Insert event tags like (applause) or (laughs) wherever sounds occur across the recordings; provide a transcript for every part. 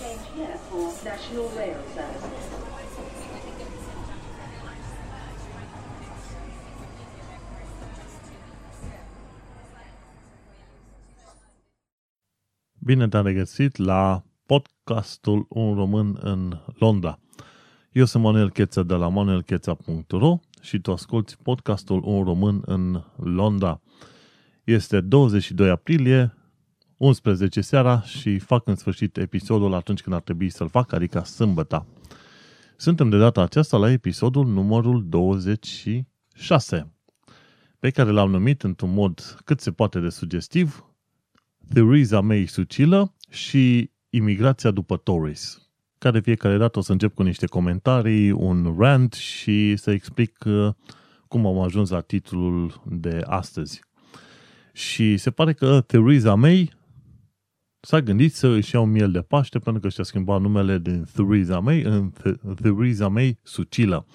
Change here for National Rail Services. Bine te-am regăsit la podcastul Un Român în Londra. Eu sunt Manuel Cheța de la manuelcheța.ro și tu asculti podcastul Un Român în Londra. Este 22 aprilie, 11 seara și fac în sfârșit episodul atunci când ar trebui să-l fac, adică sâmbătă. Suntem de data aceasta la episodul numărul 26, pe care l-am numit într-un mod cât se poate de sugestiv Theresa May Sucilă și imigrația după Tories. Care fiecare dată o să încep cu niște comentarii, un rant și să explic uh, cum am ajuns la titlul de astăzi. Și se pare că Theresa May s-a gândit să își iau miel de Paște pentru că și-a schimbat numele din Theresa May în Theresa May Sucilă.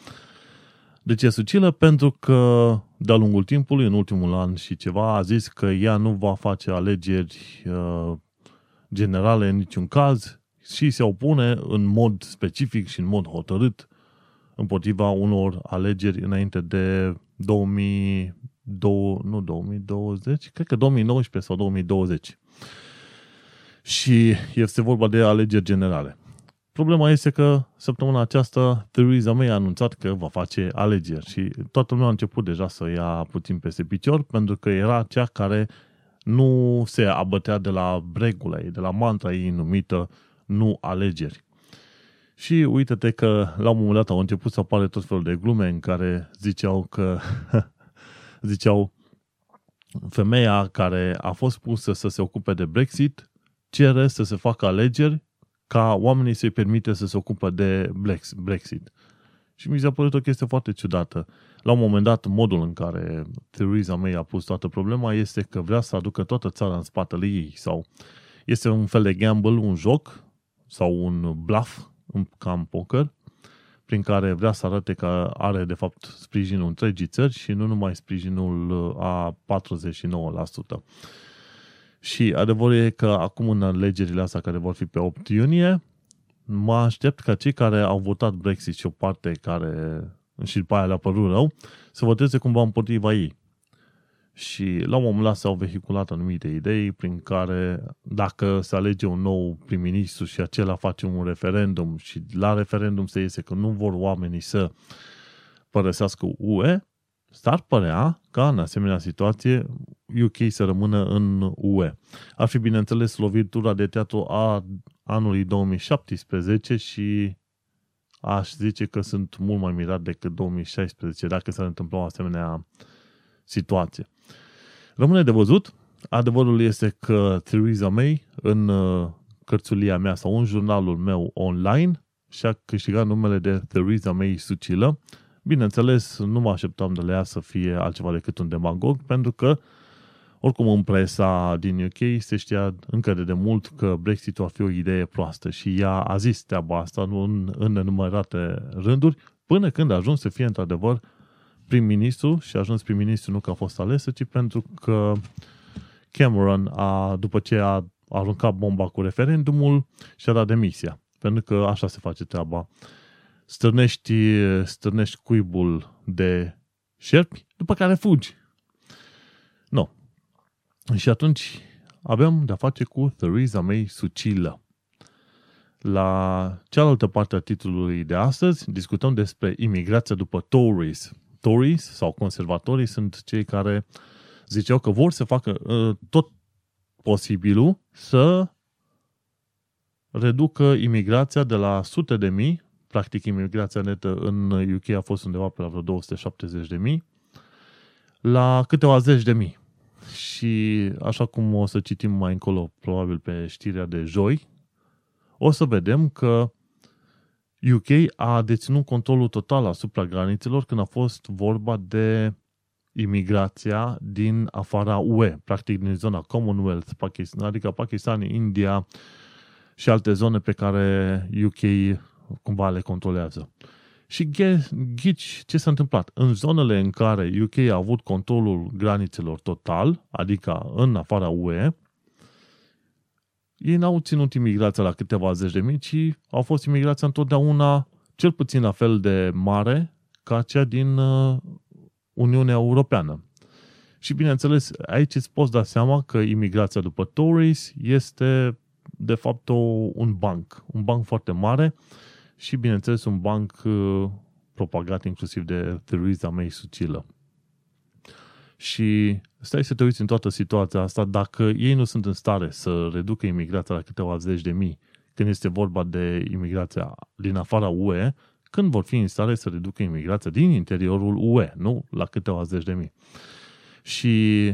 De ce Sucilă? Pentru că de-a lungul timpului, în ultimul an și ceva, a zis că ea nu va face alegeri uh, generale în niciun caz și se opune în mod specific și în mod hotărât împotriva unor alegeri înainte de 2000, nu 2020, cred că 2019 sau 2020. Și este vorba de alegeri generale. Problema este că săptămâna aceasta Theresa May a anunțat că va face alegeri și toată lumea a început deja să ia puțin peste picior pentru că era cea care nu se abătea de la regula ei, de la mantra ei numită nu alegeri. Și uite-te că la un moment dat au început să apare tot felul de glume în care ziceau că (laughs) ziceau femeia care a fost pusă să se ocupe de Brexit cere să se facă alegeri ca oamenii să-i permite să se ocupe de Brexit. Și mi s-a părut o chestie foarte ciudată. La un moment dat, modul în care Theresa May a pus toată problema este că vrea să aducă toată țara în spatele ei sau este un fel de gamble, un joc sau un bluff, ca în poker, prin care vrea să arate că are de fapt sprijinul întregii țări și nu numai sprijinul a 49%. Și adevărul e că acum în alegerile astea care vor fi pe 8 iunie, mă aștept ca cei care au votat Brexit și o parte care și după aia le-a părut rău, să voteze cumva împotriva ei. Și la un moment dat s-au vehiculat anumite idei prin care dacă se alege un nou prim-ministru și acela face un referendum și la referendum se iese că nu vor oamenii să părăsească UE, s-ar părea ca în asemenea situație UK să rămână în UE. Ar fi, bineînțeles, lovitura de teatru a anului 2017 și aș zice că sunt mult mai mirat decât 2016 dacă s-ar întâmpla o asemenea situație. Rămâne de văzut. Adevărul este că Theresa May în uh, cărțulia mea sau în jurnalul meu online și-a câștigat numele de Theresa May Sucilă, Bineînțeles, nu mă așteptam de la ea să fie altceva decât un demagog, pentru că, oricum, în presa din UK se știa încă de demult că Brexit-ul ar fi o idee proastă și ea a zis treaba asta nu în, în nenumărate rânduri, până când a ajuns să fie într-adevăr prim-ministru și a ajuns prim-ministru nu că a fost ales, ci pentru că Cameron, a, după ce a aruncat bomba cu referendumul, și-a dat demisia. Pentru că așa se face treaba stârnești, stârnești cuibul de șerpi, după care fugi. Nu. Și atunci avem de-a face cu Theresa May Sucilă. La cealaltă parte a titlului de astăzi discutăm despre imigrația după Tories. Tories sau conservatorii sunt cei care ziceau că vor să facă uh, tot posibilul să reducă imigrația de la sute de mii practic imigrația netă în UK a fost undeva pe la vreo 270 de mii, la câteva zeci de mii. Și așa cum o să citim mai încolo, probabil pe știrea de joi, o să vedem că UK a deținut controlul total asupra granițelor când a fost vorba de imigrația din afara UE, practic din zona Commonwealth, Pakistan, adică Pakistan, India și alte zone pe care UK cumva le controlează. Și ghici ce s-a întâmplat. În zonele în care UK a avut controlul granițelor total, adică în afara UE, ei n-au ținut imigrația la câteva zeci de mii, ci au fost imigrația întotdeauna cel puțin la fel de mare ca cea din uh, Uniunea Europeană. Și bineînțeles, aici îți poți da seama că imigrația după Tories este de fapt o, un banc, un banc foarte mare și bineînțeles un banc uh, propagat inclusiv de Theresa May Sucilă. Și stai să te uiți în toată situația asta, dacă ei nu sunt în stare să reducă imigrația la câteva zeci de mii, când este vorba de imigrația din afara UE, când vor fi în stare să reducă imigrația din interiorul UE, nu la câteva zeci de mii. Și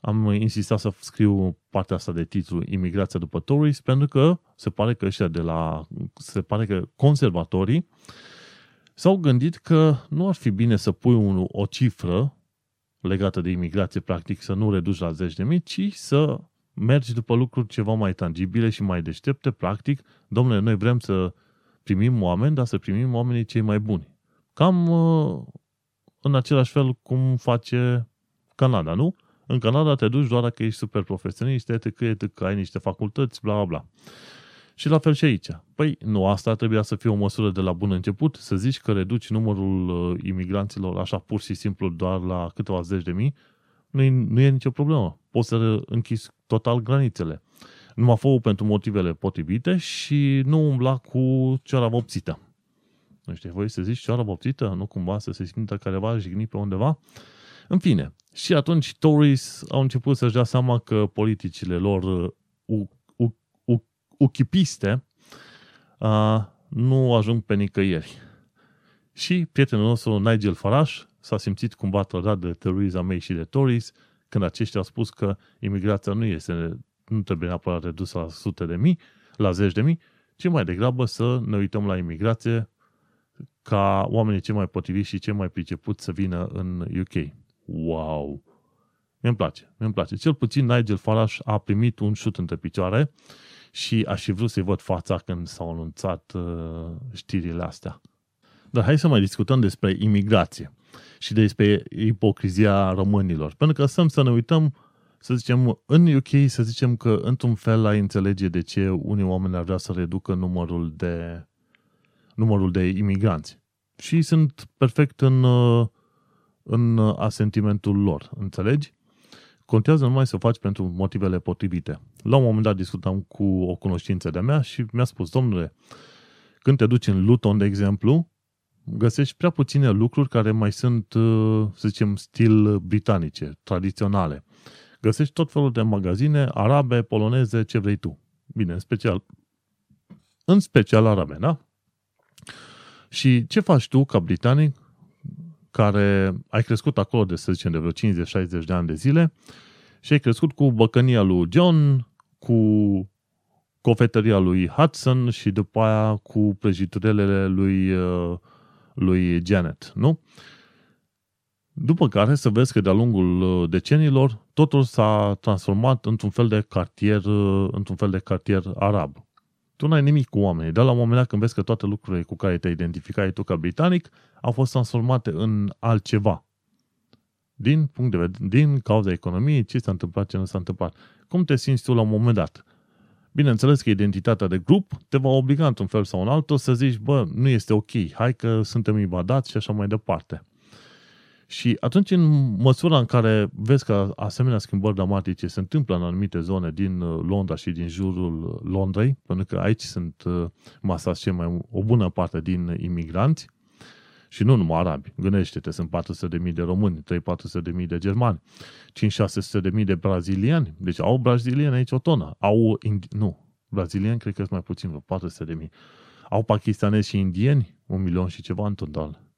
am insistat să scriu partea asta de titlu Imigrația după Tories, pentru că se pare că ăștia de la, se pare că conservatorii s-au gândit că nu ar fi bine să pui un, o cifră legată de imigrație, practic, să nu reduci la zeci de mii, ci să mergi după lucruri ceva mai tangibile și mai deștepte, practic, domnule, noi vrem să primim oameni, dar să primim oamenii cei mai buni. Cam uh, în același fel cum face Canada, nu? În Canada te duci doar dacă ești super profesionist, etc., etc., ai niște facultăți, bla, bla, bla. Și la fel și aici. Păi nu, asta trebuia să fie o măsură de la bun început, să zici că reduci numărul uh, imigranților așa pur și simplu doar la câteva zeci de mii, nu e, nu e nicio problemă. Poți să închizi total granițele. Numai fă pentru motivele potrivite și nu umbla cu cioara vopțită. Nu știu, voi să zici cioara vopțită? Nu cumva să se simtă careva jignit pe undeva? În fine, și atunci Tories au început să-și dea seama că politicile lor uh, uchipiste uh, nu ajung pe nicăieri. Și prietenul nostru, Nigel Farage, s-a simțit cumva trădat de Theresa May și de Tories când aceștia au spus că imigrația nu este, nu trebuie neapărat redusă la sute de mii, la zeci de mii, ci mai degrabă să ne uităm la imigrație ca oamenii cei mai potriviți și cei mai pricepuți să vină în UK. Wow! Mi-mi place, mi-mi place. Cel puțin Nigel Farage a primit un șut între picioare și aș fi vrut să-i văd fața când s-au anunțat uh, știrile astea. Dar hai să mai discutăm despre imigrație și despre ipocrizia românilor. Pentru că stăm să ne uităm, să zicem, în UK, să zicem că într-un fel ai înțelege de ce unii oameni ar vrea să reducă numărul de, numărul de imigranți. Și sunt perfect în, uh, în asentimentul lor, înțelegi? Contează numai să o faci pentru motivele potrivite. La un moment dat discutam cu o cunoștință de-a mea și mi-a spus, domnule, când te duci în Luton, de exemplu, găsești prea puține lucruri care mai sunt, uh, să zicem, stil britanice, tradiționale. Găsești tot felul de magazine arabe, poloneze, ce vrei tu. Bine, în special, în special arabe, da? Și ce faci tu ca britanic care ai crescut acolo de, să zicem, de vreo 50-60 de ani de zile și ai crescut cu băcănia lui John, cu cofetăria lui Hudson și după aia cu prăjiturelele lui, uh, lui Janet, nu? După care să vezi că de-a lungul uh, decenilor totul s-a transformat într-un fel de cartier, uh, într-un fel de cartier arab. Tu n-ai nimic cu oamenii, dar la un moment dat când vezi că toate lucrurile cu care te identificai tu ca britanic au fost transformate în altceva. Din punct de vedere, din cauza economiei, ce s-a întâmplat, ce nu s-a întâmplat. Cum te simți tu la un moment dat? Bineînțeles că identitatea de grup te va obliga într-un fel sau în altul să zici, bă, nu este ok, hai că suntem invadați și așa mai departe. Și atunci, în măsura în care vezi că asemenea schimbări dramatice se întâmplă în anumite zone din uh, Londra și din jurul Londrei, pentru că aici sunt uh, masați cei mai o bună parte din imigranți, și nu numai arabi. Gândește-te, sunt 400.000 de români, 3-400.000 de germani, 5-600.000 de braziliani. Deci au brazilieni aici o tonă. Au, indi- nu, brazilieni cred că sunt mai puțin, vreo 400.000. Au pakistanezi și indieni, un milion și ceva în total.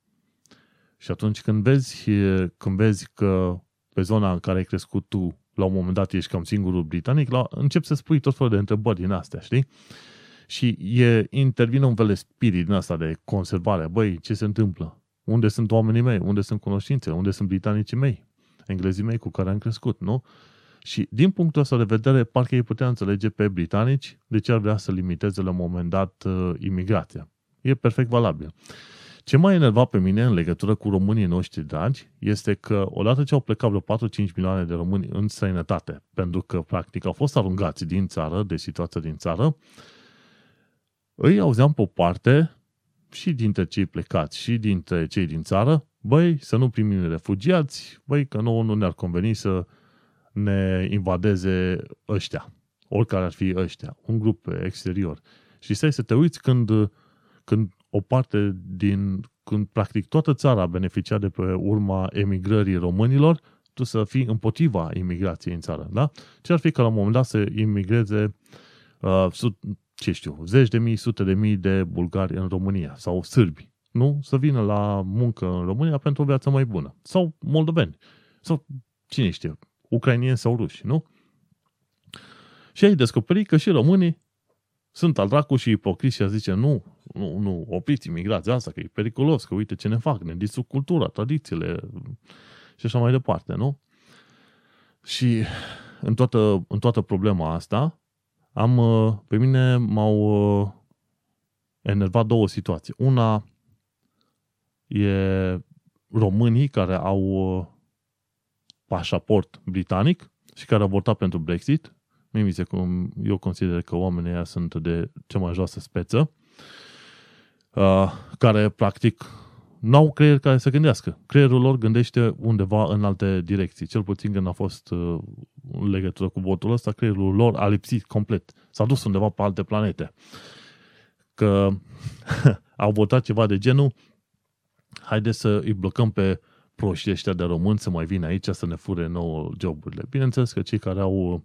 Și atunci când vezi, când vezi că pe zona în care ai crescut tu, la un moment dat ești cam singurul britanic, la, încep să spui tot felul de întrebări din astea, știi? Și e, intervine un fel de spirit din asta de conservare. Băi, ce se întâmplă? Unde sunt oamenii mei? Unde sunt cunoștințele? Unde sunt britanicii mei? Englezii mei cu care am crescut, nu? Și din punctul ăsta de vedere, parcă ei putea înțelege pe britanici de ce ar vrea să limiteze la un moment dat uh, imigrația. E perfect valabil. Ce m-a enervat pe mine în legătură cu românii noștri dragi este că odată ce au plecat vreo 4-5 milioane de români în străinătate, pentru că practic au fost aruncați din țară, de situația din țară, îi auzeam pe o parte și dintre cei plecați și dintre cei din țară, băi, să nu primim refugiați, băi, că nouă nu ne-ar conveni să ne invadeze ăștia, oricare ar fi ăștia, un grup exterior. Și stai să te uiți când, când o parte din, când practic toată țara a beneficiat de pe urma emigrării românilor, tu să fii împotriva imigrației în țară, da? Ce ar fi că la un moment dat să imigreze uh, ce știu, zeci de mii, sute de mii de bulgari în România sau sârbi, nu? Să vină la muncă în România pentru o viață mai bună. Sau moldoveni. Sau cine știe, ucrainieni sau ruși, nu? Și ai descoperit că și românii sunt al dracu și ipocriți și a zice nu, nu, nu, opriți imigrația asta, că e periculos, că uite ce ne fac, ne distrug cultura, tradițiile și așa mai departe, nu? Și în toată, în toată problema asta, am, uh, pe mine m-au uh, enervat două situații. Una e românii care au uh, pașaport britanic și care au votat pentru Brexit. Mie mi se, eu consider că oamenii ăia sunt de cea mai joasă speță, care practic n-au creier care să gândească. Creierul lor gândește undeva în alte direcții. Cel puțin când a fost uh, în legătură cu votul ăsta, creierul lor a lipsit complet. S-a dus undeva pe alte planete. Că (laughs) au votat ceva de genul haide să îi blocăm pe proștii ăștia de români să mai vină aici să ne fure nouă joburile. Bineînțeles că cei care au uh,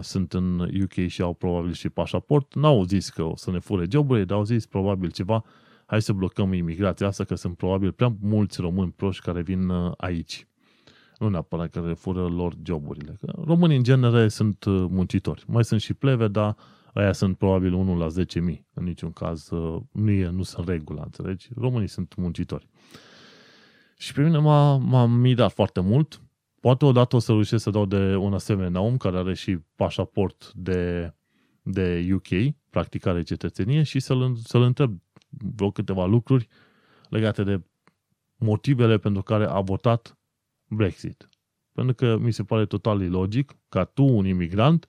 sunt în UK și au probabil și pașaport, n-au zis că o să ne fure joburile, dar au zis probabil ceva hai să blocăm imigrația asta, că sunt probabil prea mulți români proști care vin uh, aici. Nu neapărat care fură lor joburile. Că românii, în genere, sunt uh, muncitori. Mai sunt și pleve, dar aia sunt probabil 1 la 10.000. În niciun caz uh, nu, e, nu sunt regula, înțelegi? Românii sunt muncitori. Și pe mine m-a, m-a mirat foarte mult. Poate odată o să reușesc să dau de un asemenea om care are și pașaport de, de UK, practicare cetățenie, și să-l, să-l întreb vreo câteva lucruri legate de motivele pentru care a votat Brexit. Pentru că mi se pare total ilogic ca tu, un imigrant,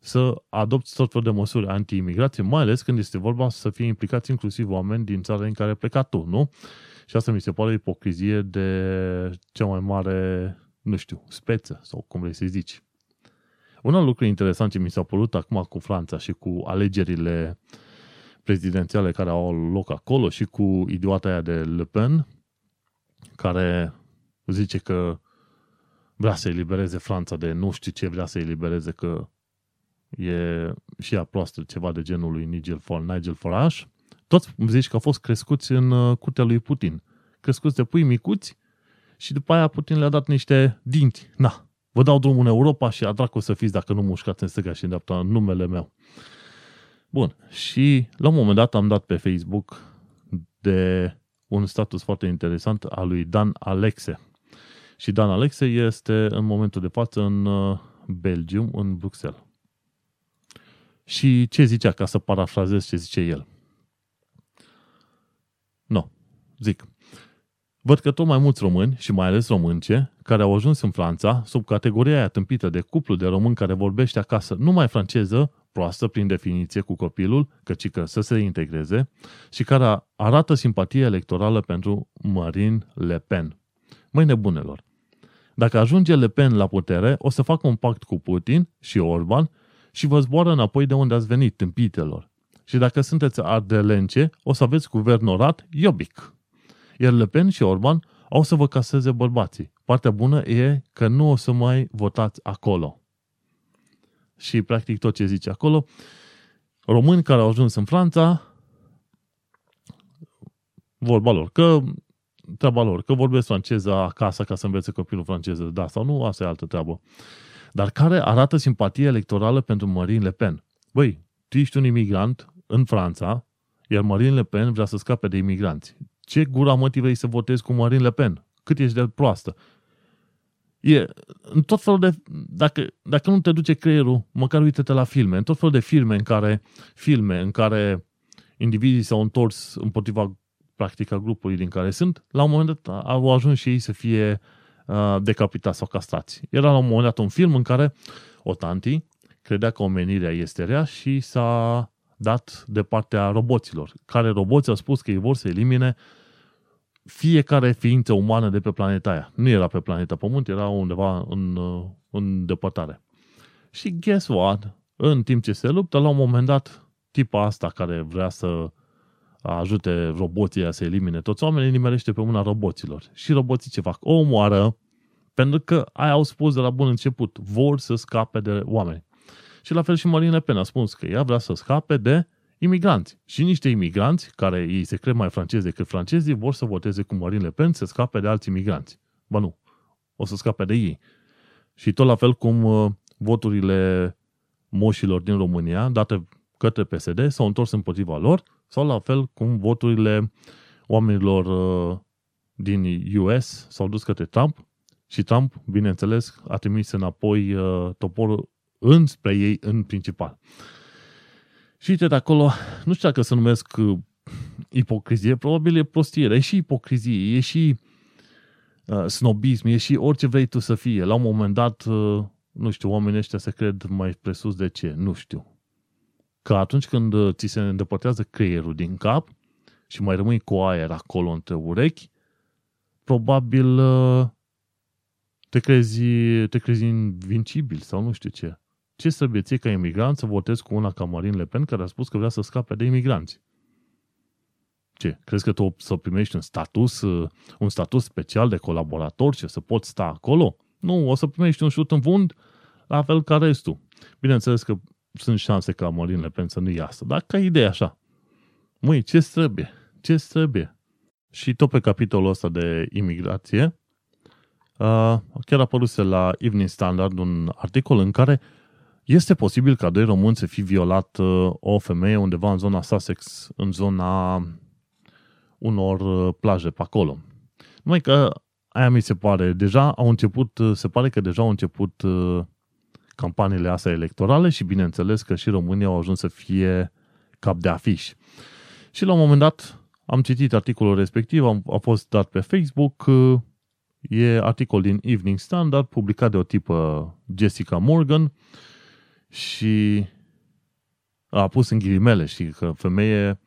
să adopți tot felul de măsuri anti-imigrație, mai ales când este vorba să fie implicați inclusiv oameni din țara în care ai plecat tu, nu? Și asta mi se pare ipocrizie de cea mai mare, nu știu, speță sau cum vrei să zici. Un alt lucru interesant ce mi s-a părut acum cu Franța și cu alegerile uh, prezidențiale care au loc acolo și cu idiota aia de Le Pen, care zice că vrea să elibereze Franța de nu știu ce vrea să elibereze, că e și ea proastă, ceva de genul lui Nigel, Nigel Farage. Toți zici că au fost crescuți în uh, curtea lui Putin. Crescuți de pui micuți și după aia Putin le-a dat niște dinți. Na, vă dau drumul în Europa și a dracu să fiți dacă nu mușcați în stânga și în dreapta numele meu. Bun. Și la un moment dat am dat pe Facebook de un status foarte interesant al lui Dan Alexe. Și Dan Alexe este în momentul de față în uh, Belgium, în Bruxelles. Și ce zicea, ca să parafrazez ce zice el? Nu, no, zic. Văd că tot mai mulți români, și mai ales românce, care au ajuns în Franța, sub categoria aia tâmpită de cuplu de român care vorbește acasă numai franceză, proastă prin definiție cu copilul, căci că să se integreze, și care arată simpatie electorală pentru Marine Le Pen. Măi nebunelor, dacă ajunge Le Pen la putere, o să facă un pact cu Putin și Orban și vă zboară înapoi de unde ați venit, tâmpitelor. Și dacă sunteți ardelence, o să aveți guvern orat iobic. Iar Le Pen și Orban au să vă caseze bărbații. Partea bună e că nu o să mai votați acolo și practic tot ce zice acolo. Români care au ajuns în Franța, vorba lor, că treaba lor, că vorbesc franceză acasă ca să învețe copilul franceză, da sau nu, asta e altă treabă. Dar care arată simpatie electorală pentru Marine Le Pen. Băi, tu ești un imigrant în Franța, iar Marine Le Pen vrea să scape de imigranți. Ce gura motivei să votezi cu Marine Le Pen? Cât ești de proastă? E, în tot felul de, dacă, dacă nu te duce creierul, măcar uite-te la filme, în tot felul de filme în care, filme în care indivizii s-au întors împotriva practic, a grupului din care sunt, la un moment dat au ajuns și ei să fie uh, decapitați sau castrați. Era la un moment dat un film în care o tanti credea că omenirea este rea și s-a dat de partea roboților, care roboții au spus că ei vor să elimine fiecare ființă umană de pe planeta aia. Nu era pe planeta Pământ, era undeva în, uh, în depărtare. Și guess what? În timp ce se luptă, la un moment dat, tipa asta care vrea să ajute roboții să elimine toți oamenii, nimerește pe mâna roboților. Și roboții ce fac? O omoară, pentru că aia au spus de la bun început, vor să scape de oameni. Și la fel și Marine Le Pen a spus că ea vrea să scape de imigranți. Și niște imigranți, care ei se cred mai francezi decât francezii, vor să voteze cu Marine Le Pen să scape de alți imigranți. Ba nu, o să scape de ei. Și tot la fel cum uh, voturile moșilor din România, date către PSD, s-au întors împotriva lor, sau la fel cum voturile oamenilor uh, din US s-au dus către Trump și Trump, bineînțeles, a trimis înapoi uh, toporul înspre ei în principal. Și uite de acolo, nu știu dacă să numesc uh, ipocrizie, probabil e prostire, e și ipocrizie, e și uh, snobism, e și orice vrei tu să fie. La un moment dat, uh, nu știu, oamenii ăștia se cred mai presus de ce, nu știu. Că atunci când uh, ți se îndepărtează creierul din cap și mai rămâi cu aer acolo între urechi, probabil uh, te crezi, te crezi invincibil sau nu știu ce. Ce trebuie ție ca imigrant să votezi cu una ca Marine Le Pen care a spus că vrea să scape de imigranți? Ce? Crezi că tu să primești un status, uh, un status special de colaborator și să poți sta acolo? Nu, o să primești un șut în fund la fel ca restul. Bineînțeles că sunt șanse ca Marine Le Pen să nu iasă, dar ca idee așa. Măi, ce trebuie? Ce trebuie? Și tot pe capitolul ăsta de imigrație, uh, chiar a apăruse la Evening Standard un articol în care este posibil ca doi românți să fi violat uh, o femeie undeva în zona Sussex, în zona unor uh, plaje pe acolo. Numai că aia mi se pare, deja au început, uh, se pare că deja au început campaniile astea electorale și bineînțeles că și România au ajuns să fie cap de afiș. Și la un moment dat am citit articolul respectiv, am, a fost dat pe Facebook, e articol din Evening Standard, publicat de o tipă Jessica Morgan, și a pus în ghilimele, și că femeie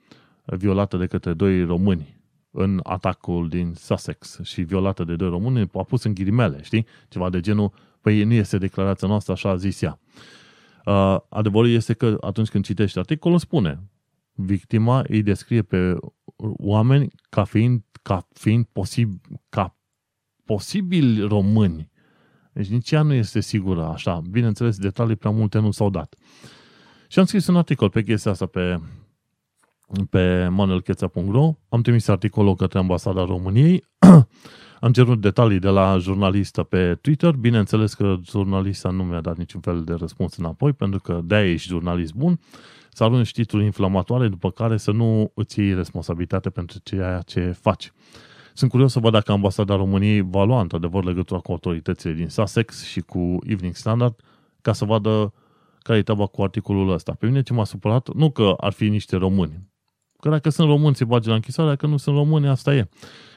violată de către doi români în atacul din Sussex și violată de doi români, a pus în ghilimele, știi? Ceva de genul, păi nu este declarația noastră, așa a zis ea. Uh, adevărul este că atunci când citești articolul, spune victima îi descrie pe oameni ca fiind, ca fiind posib, ca posibil români. Deci nici ea nu este sigură așa. Bineînțeles, detalii prea multe nu s-au dat. Și am scris un articol pe chestia asta pe, pe manuelcheța.ro. Am trimis articolul către ambasada României. (clears throat) am cerut detalii de la jurnalistă pe Twitter. Bineînțeles că jurnalista nu mi-a dat niciun fel de răspuns înapoi, pentru că de-aia ești jurnalist bun, să arunci titluri inflamatoare, după care să nu îți iei responsabilitate pentru ceea ce faci. Sunt curios să văd dacă ambasada României va lua într-adevăr legătura cu autoritățile din Sussex și cu Evening Standard ca să vadă care e treaba cu articolul ăsta. Pe mine ce m-a supărat, nu că ar fi niște români. Că dacă sunt români, se bage la închisoare, dacă nu sunt români, asta e.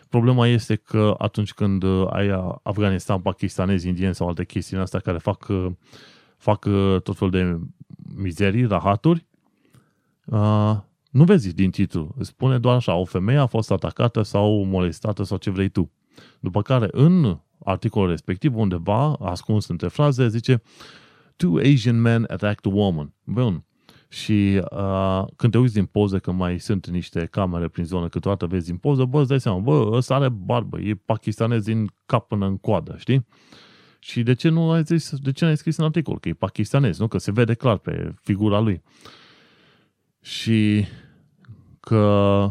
Problema este că atunci când ai Afganistan, pakistanezi, indieni sau alte chestii astea care fac, fac tot felul de mizerii, rahaturi, nu vezi din titlu. Îți spune doar așa, o femeie a fost atacată sau molestată sau ce vrei tu. După care, în articolul respectiv, undeva, ascuns între fraze, zice Two Asian men attacked a woman. Bun. Și uh, când te uiți din poze, că mai sunt niște camere prin zonă, câteodată vezi din poză, bă, îți dai seama, bă, ăsta are barbă, e pakistanez din cap până în coadă, știi? Și de ce nu ai zis, de ce n-ai scris în articol? Că e pakistanez, nu? Că se vede clar pe figura lui. Și că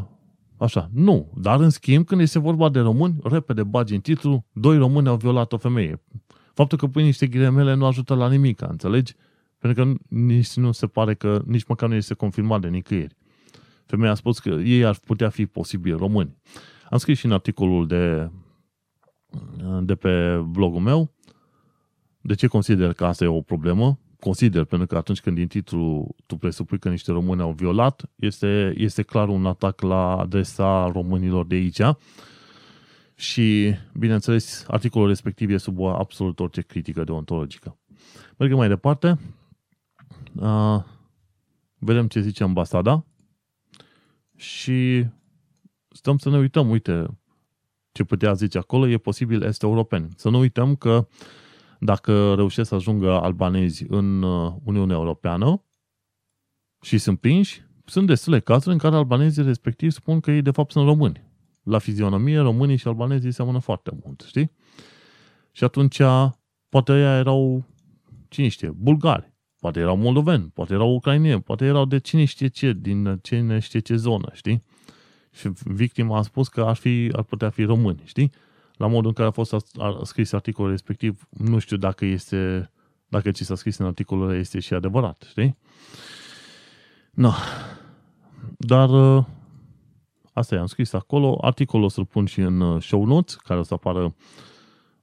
Așa, nu. Dar în schimb, când este vorba de români, repede bagi în titlu, doi români au violat o femeie. Faptul că pui niște ghiremele nu ajută la nimic, înțelegi? Pentru că nici nu se pare că nici măcar nu este confirmat de nicăieri. Femeia a spus că ei ar putea fi posibil români. Am scris și în articolul de, de pe blogul meu de ce consider că asta e o problemă consider, pentru că atunci când din titlu tu presupui că niște români au violat, este, este clar un atac la adresa românilor de aici și, bineînțeles, articolul respectiv e sub absolut orice critică deontologică. Mergem mai departe. Uh, vedem ce zice ambasada și stăm să ne uităm, uite, ce putea zice acolo, e posibil este europeni. Să nu uităm că dacă reușesc să ajungă albanezi în uh, Uniunea Europeană și sunt prinși, sunt destule cazuri în care albanezii respectiv spun că ei de fapt sunt români. La fizionomie, românii și albanezii seamănă foarte mult, știi? Și atunci, poate ei erau, cine știe, bulgari, poate erau moldoveni, poate erau ucrainieni, poate erau de cine știe ce, din cine știe ce zonă, știi? Și victima a spus că ar, fi, ar putea fi români, știi? La modul în care a fost scris articolul respectiv, nu știu dacă este, dacă ce s-a scris în articolul este și adevărat, știi? No. Dar uh, asta i-am scris acolo. Articolul o să-l pun și în uh, show notes, care o să apară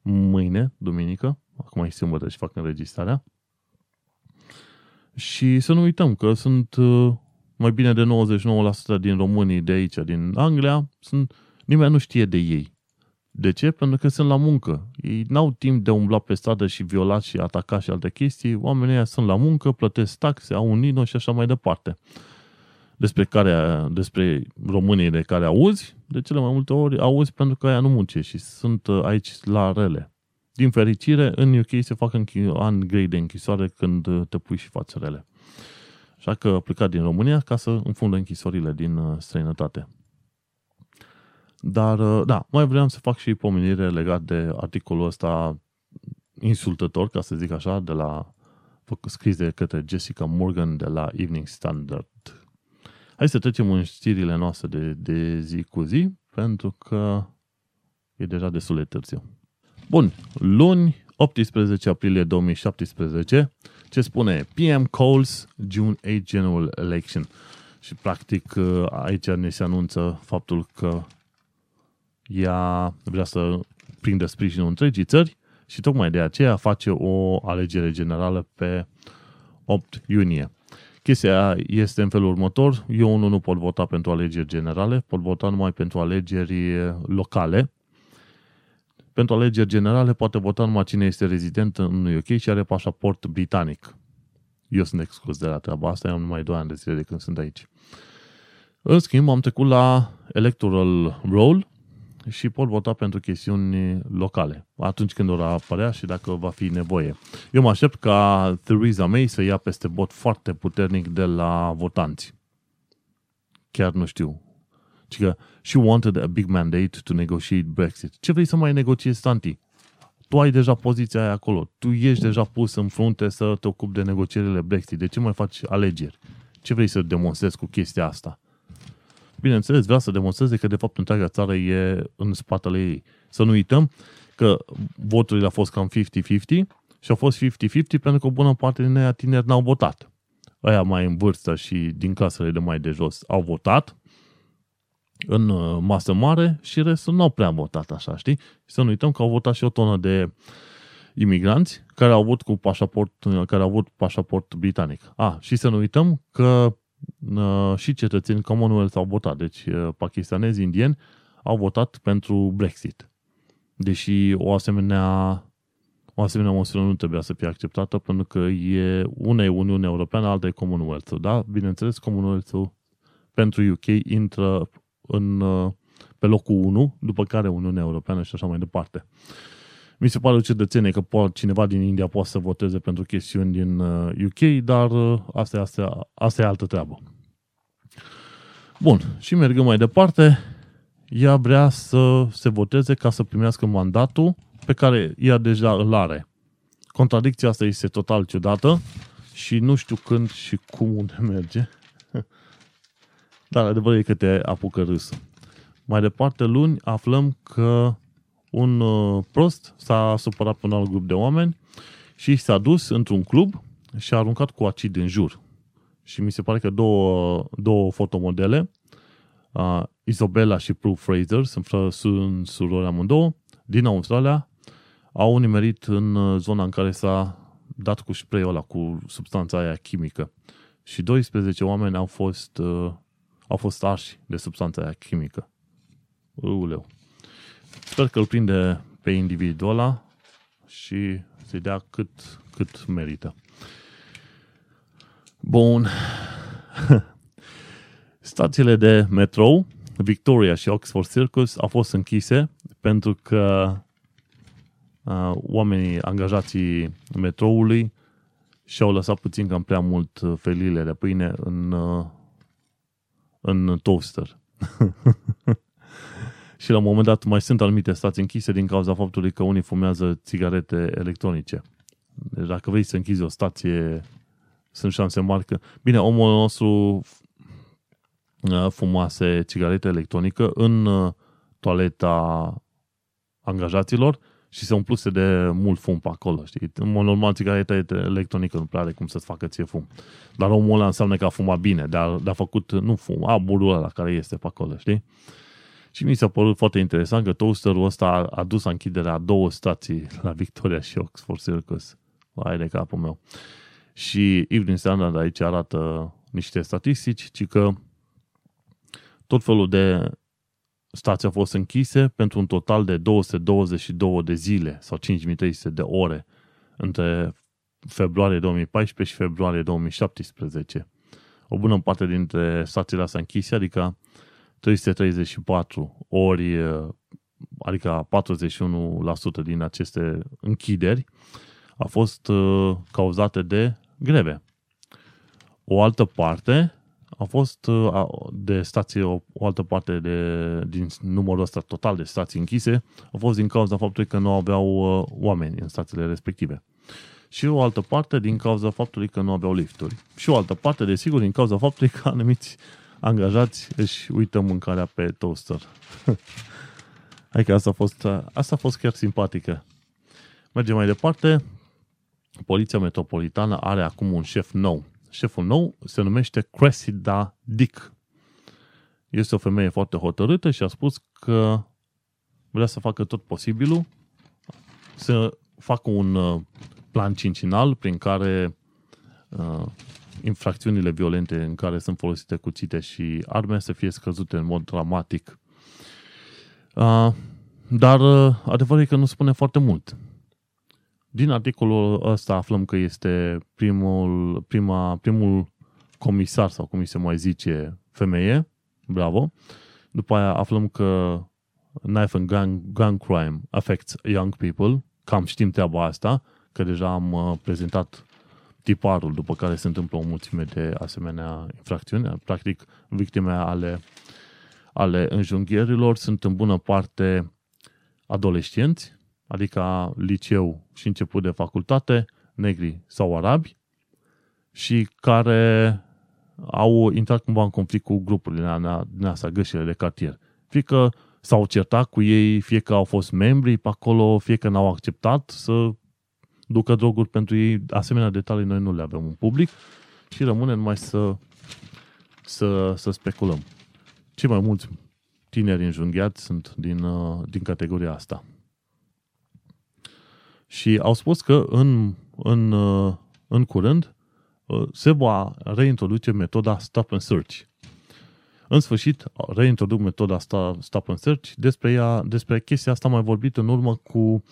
mâine, duminică. Acum e sâmbătă și fac înregistrarea. Și să nu uităm că sunt uh, mai bine de 99% din românii de aici, din Anglia, sunt, nimeni nu știe de ei. De ce? Pentru că sunt la muncă. Ei n-au timp de umbla pe stradă și violat și ataca și alte chestii. Oamenii ăia sunt la muncă, plătesc taxe, au un nino și așa mai departe. Despre, care, despre românii de care auzi, de cele mai multe ori auzi pentru că aia nu munce și sunt uh, aici la rele. Din fericire, în UK se fac an grei de închisoare când uh, te pui și faci rele. Așa că a plecat din România ca să înfundă închisorile din uh, străinătate. Dar, uh, da, mai vreau să fac și pomenire legat de articolul ăsta insultător, ca să zic așa, de la scris de către Jessica Morgan de la Evening Standard. Hai să trecem în știrile noastre de, de zi cu zi, pentru că e deja destul de târziu. Bun, luni, 18 aprilie 2017, ce spune PM calls June 8 general election. Și practic uh, aici ne se anunță faptul că ea vrea să prindă sprijinul întregii țări și tocmai de aceea face o alegere generală pe 8 iunie. Chestia este în felul următor. Eu unul nu pot vota pentru alegeri generale, pot vota numai pentru alegeri locale. Pentru alegeri generale poate vota numai cine este rezident în UK și are pașaport britanic. Eu sunt exclus de la treaba asta, eu am numai 2 ani de zile de când sunt aici. În schimb, am trecut la Electoral Roll, și pot vota pentru chestiuni locale, atunci când vor apărea și dacă va fi nevoie. Eu mă aștept ca Theresa May să ia peste bot foarte puternic de la votanți. Chiar nu știu. Ci că she wanted a big mandate to negotiate Brexit. Ce vrei să mai negociezi, Santi? Tu ai deja poziția aia acolo. Tu ești deja pus în frunte să te ocupi de negocierile Brexit. De ce mai faci alegeri? Ce vrei să demonstrezi cu chestia asta? Bineînțeles, vrea să demonstreze că, de fapt, întreaga țară e în spatele ei. Să nu uităm că voturile au fost cam 50-50 și au fost 50-50 pentru că o bună parte din ei tineri n-au votat. Aia mai în vârstă și din casele de mai de jos au votat în uh, masă mare și restul nu au prea votat așa, știi? Și să nu uităm că au votat și o tonă de imigranți care au avut cu pașaport, care au avut pașaport britanic. A, și să nu uităm că Uh, și cetățeni Commonwealth au votat. Deci uh, pakistanezi, indieni au votat pentru Brexit. Deși o asemenea, o asemenea măsură nu trebuia să fie acceptată pentru că e una e Uniunea Europeană, alta e Commonwealth. Da? Bineînțeles, Commonwealth pentru UK intră în, uh, pe locul 1, după care Uniunea Europeană și așa mai departe. Mi se pare o cetățenie că poate, cineva din India poate să voteze pentru chestiuni din UK, uh, dar uh, asta, asta, asta e altă treabă. Bun, și mergând mai departe, ea vrea să se voteze ca să primească mandatul pe care ea deja îl are. Contradicția asta este total ciudată și nu știu când și cum unde (laughs) merge. Dar adevărul e că te apucă râsul. Mai departe, luni, aflăm că un uh, prost s-a supărat pe un alt grup de oameni și s-a dus într-un club și a aruncat cu acid în jur. Și mi se pare că două, două fotomodele, uh, Isabella și Prue Fraser, sunt, sunt surori amândouă, din Australia, au nimerit în uh, zona în care s-a dat cu spray ăla, cu substanța aia chimică. Și 12 oameni au fost, uh, au fost arși de substanța aia chimică. Uleu. Sper că îl prinde pe individul ăla și să-i dea cât, cât merită. Bun. (laughs) Stațiile de metrou, Victoria și Oxford Circus, au fost închise pentru că uh, oamenii angajații metroului și-au lăsat puțin cam prea mult felile de pâine în, uh, în toaster. (laughs) și la un moment dat mai sunt anumite stații închise din cauza faptului că unii fumează țigarete electronice. Deci dacă vrei să închizi o stație, sunt șanse mari că... Bine, omul nostru uh, fumase țigarete electronică în uh, toaleta angajaților și se umpluse de mult fum pe acolo, știi? În mod normal, țigareta electronică nu prea are cum să-ți facă ție fum. Dar omul ăla înseamnă că a fumat bine, dar a făcut, nu fum, a burul ăla care este pe acolo, știi? Și mi s-a părut foarte interesant că toasterul ăsta a adus închiderea a două stații (laughs) la Victoria și Oxford Circus. Hai de capul meu. Și Evening Standard aici arată niște statistici, ci că tot felul de stații au fost închise pentru un total de 222 de zile sau 5300 de ore între februarie 2014 și februarie 2017. O bună parte dintre stațiile astea închise, adică 334 ori, adică 41% din aceste închideri, a fost uh, cauzate de greve. O altă parte a fost uh, de stații, o, o altă parte de, din numărul ăsta total de stații închise, a fost din cauza faptului că nu aveau uh, oameni în stațiile respective. Și o altă parte din cauza faptului că nu aveau lifturi. Și o altă parte, desigur, din cauza faptului că anumiți angajați își uită mâncarea pe toaster. (laughs) Adică asta a fost, asta a fost chiar simpatică. Mergem mai departe. Poliția Metropolitană are acum un șef nou. Șeful nou se numește Cressida Dick. Este o femeie foarte hotărâtă și a spus că vrea să facă tot posibilul să facă un uh, plan cincinal prin care uh, infracțiunile violente în care sunt folosite cuțite și arme să fie scăzute în mod dramatic. Uh, dar uh, adevărul e că nu spune foarte mult. Din articolul ăsta aflăm că este primul, prima, primul comisar sau cum se mai zice, femeie, bravo. După aia aflăm că knife and gun, gun crime affects young people, cam știm treaba asta, că deja am uh, prezentat tiparul după care se întâmplă o mulțime de asemenea infracțiuni. Practic, victime ale, ale înjunghierilor sunt în bună parte adolescenți, adică liceu și început de facultate, negri sau arabi, și care au intrat cumva în conflict cu grupurile din astea, gășile de cartier. Fie că s-au certat cu ei, fie că au fost membri pe acolo, fie că n-au acceptat să ducă droguri pentru ei. Asemenea detalii noi nu le avem în public și rămâne numai să, să, să speculăm. Cei mai mulți tineri înjunghiați sunt din, uh, din categoria asta. Și au spus că în, în, uh, în curând uh, se va reintroduce metoda Stop and Search. În sfârșit, reintroduc metoda Stop and Search. Despre, ea, despre chestia asta am mai vorbit în urmă cu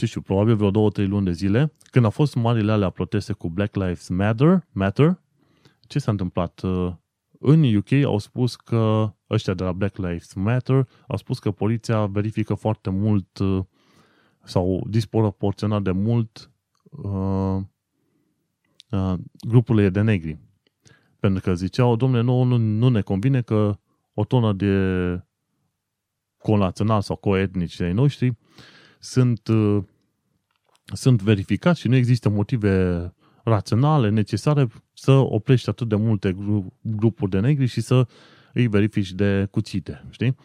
ce știu, probabil vreo două, trei luni de zile, când au fost marile alea proteste cu Black Lives Matter, Matter ce s-a întâmplat? Uh, în UK au spus că ăștia de la Black Lives Matter au spus că poliția verifică foarte mult uh, sau disproporționat de mult uh, uh, grupurile de negri. Pentru că ziceau, domnule, nu, nu, nu ne convine că o tonă de conațional sau coetnici de noștri sunt, uh, sunt verificați și nu există motive raționale, necesare să oprești atât de multe grupuri de negri și să îi verifici de cuțite, știi?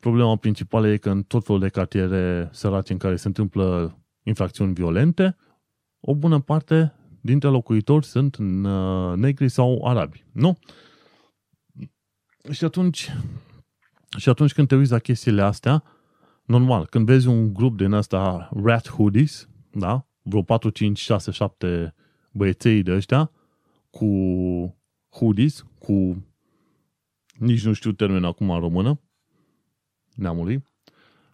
Problema principală e că în tot felul de cartiere sărace în care se întâmplă infracțiuni violente, o bună parte dintre locuitori sunt uh, negri sau arabi, nu? Și atunci, și atunci când te uiți la chestiile astea, normal, când vezi un grup din asta rat hoodies, da? vreo 4, 5, 6, 7 băieței de ăștia cu hoodies, cu nici nu știu termenul acum în română, neamului,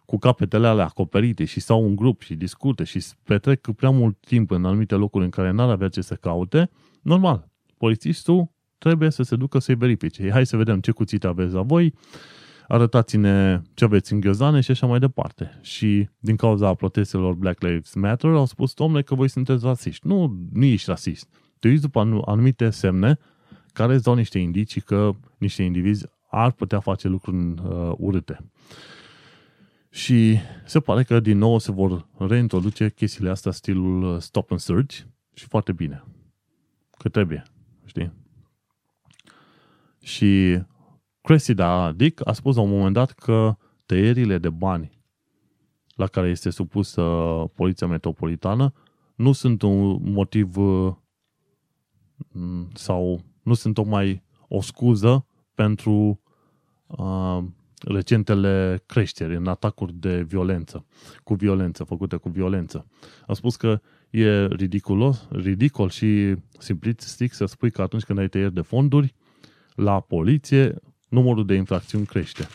cu capetele alea acoperite și stau un grup și discută și petrec prea mult timp în anumite locuri în care n-ar avea ce să caute, normal, polițistul trebuie să se ducă să-i verifice. Hai să vedem ce cuțite aveți la voi, arătați-ne ce aveți în ghiozane și așa mai departe. Și din cauza protestelor Black Lives Matter au spus, domnule, că voi sunteți rasiști. Nu, nu ești rasist. Te uiți după anumite semne care îți dau niște indicii că niște indivizi ar putea face lucruri uh, urâte. Și se pare că din nou se vor reintroduce chestiile astea stilul uh, stop and search și foarte bine. Că trebuie, știi? Și Cressida Dick a spus la un moment dat că tăierile de bani la care este supusă Poliția Metropolitană nu sunt un motiv uh, sau nu sunt tocmai o scuză pentru uh, recentele creșteri în atacuri de violență, cu violență, făcute cu violență. A spus că e ridiculos, ridicol și simplistic să spui că atunci când ai tăieri de fonduri la poliție, numărul de infracțiuni crește.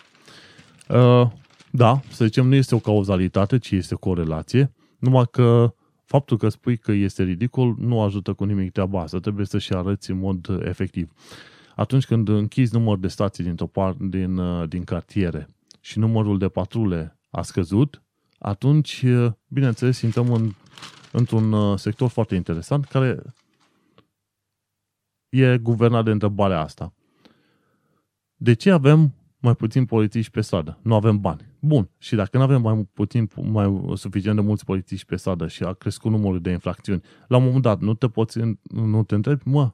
Uh, da, să zicem, nu este o cauzalitate, ci este o corelație, numai că faptul că spui că este ridicol nu ajută cu nimic treaba asta, trebuie să și arăți în mod efectiv. Atunci când închizi număr de stații din, topar, din, uh, din cartiere și numărul de patrule a scăzut, atunci, uh, bineînțeles, intrăm în, într-un uh, sector foarte interesant care e guvernat de întrebarea asta. De ce avem mai puțin polițiști pe stradă? Nu avem bani. Bun. Și dacă nu avem mai puțin, mai suficient de mulți polițiști pe stradă și a crescut numărul de infracțiuni, la un moment dat nu te poți, nu te întrebi, mă,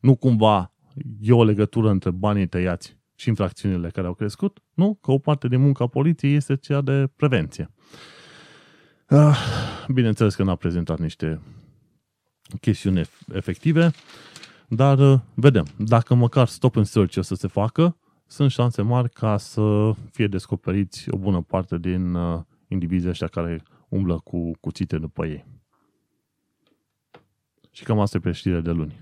nu cumva e o legătură între banii tăiați și infracțiunile care au crescut? Nu, că o parte din munca poliției este cea de prevenție. Ah, bineînțeles că n-a prezentat niște chestiuni efective, dar uh, vedem. Dacă măcar stop and search o să se facă, sunt șanse mari ca să fie descoperiți o bună parte din uh, indivizii ăștia care umblă cu cuțite după ei. Și cam asta e pe știrile de luni.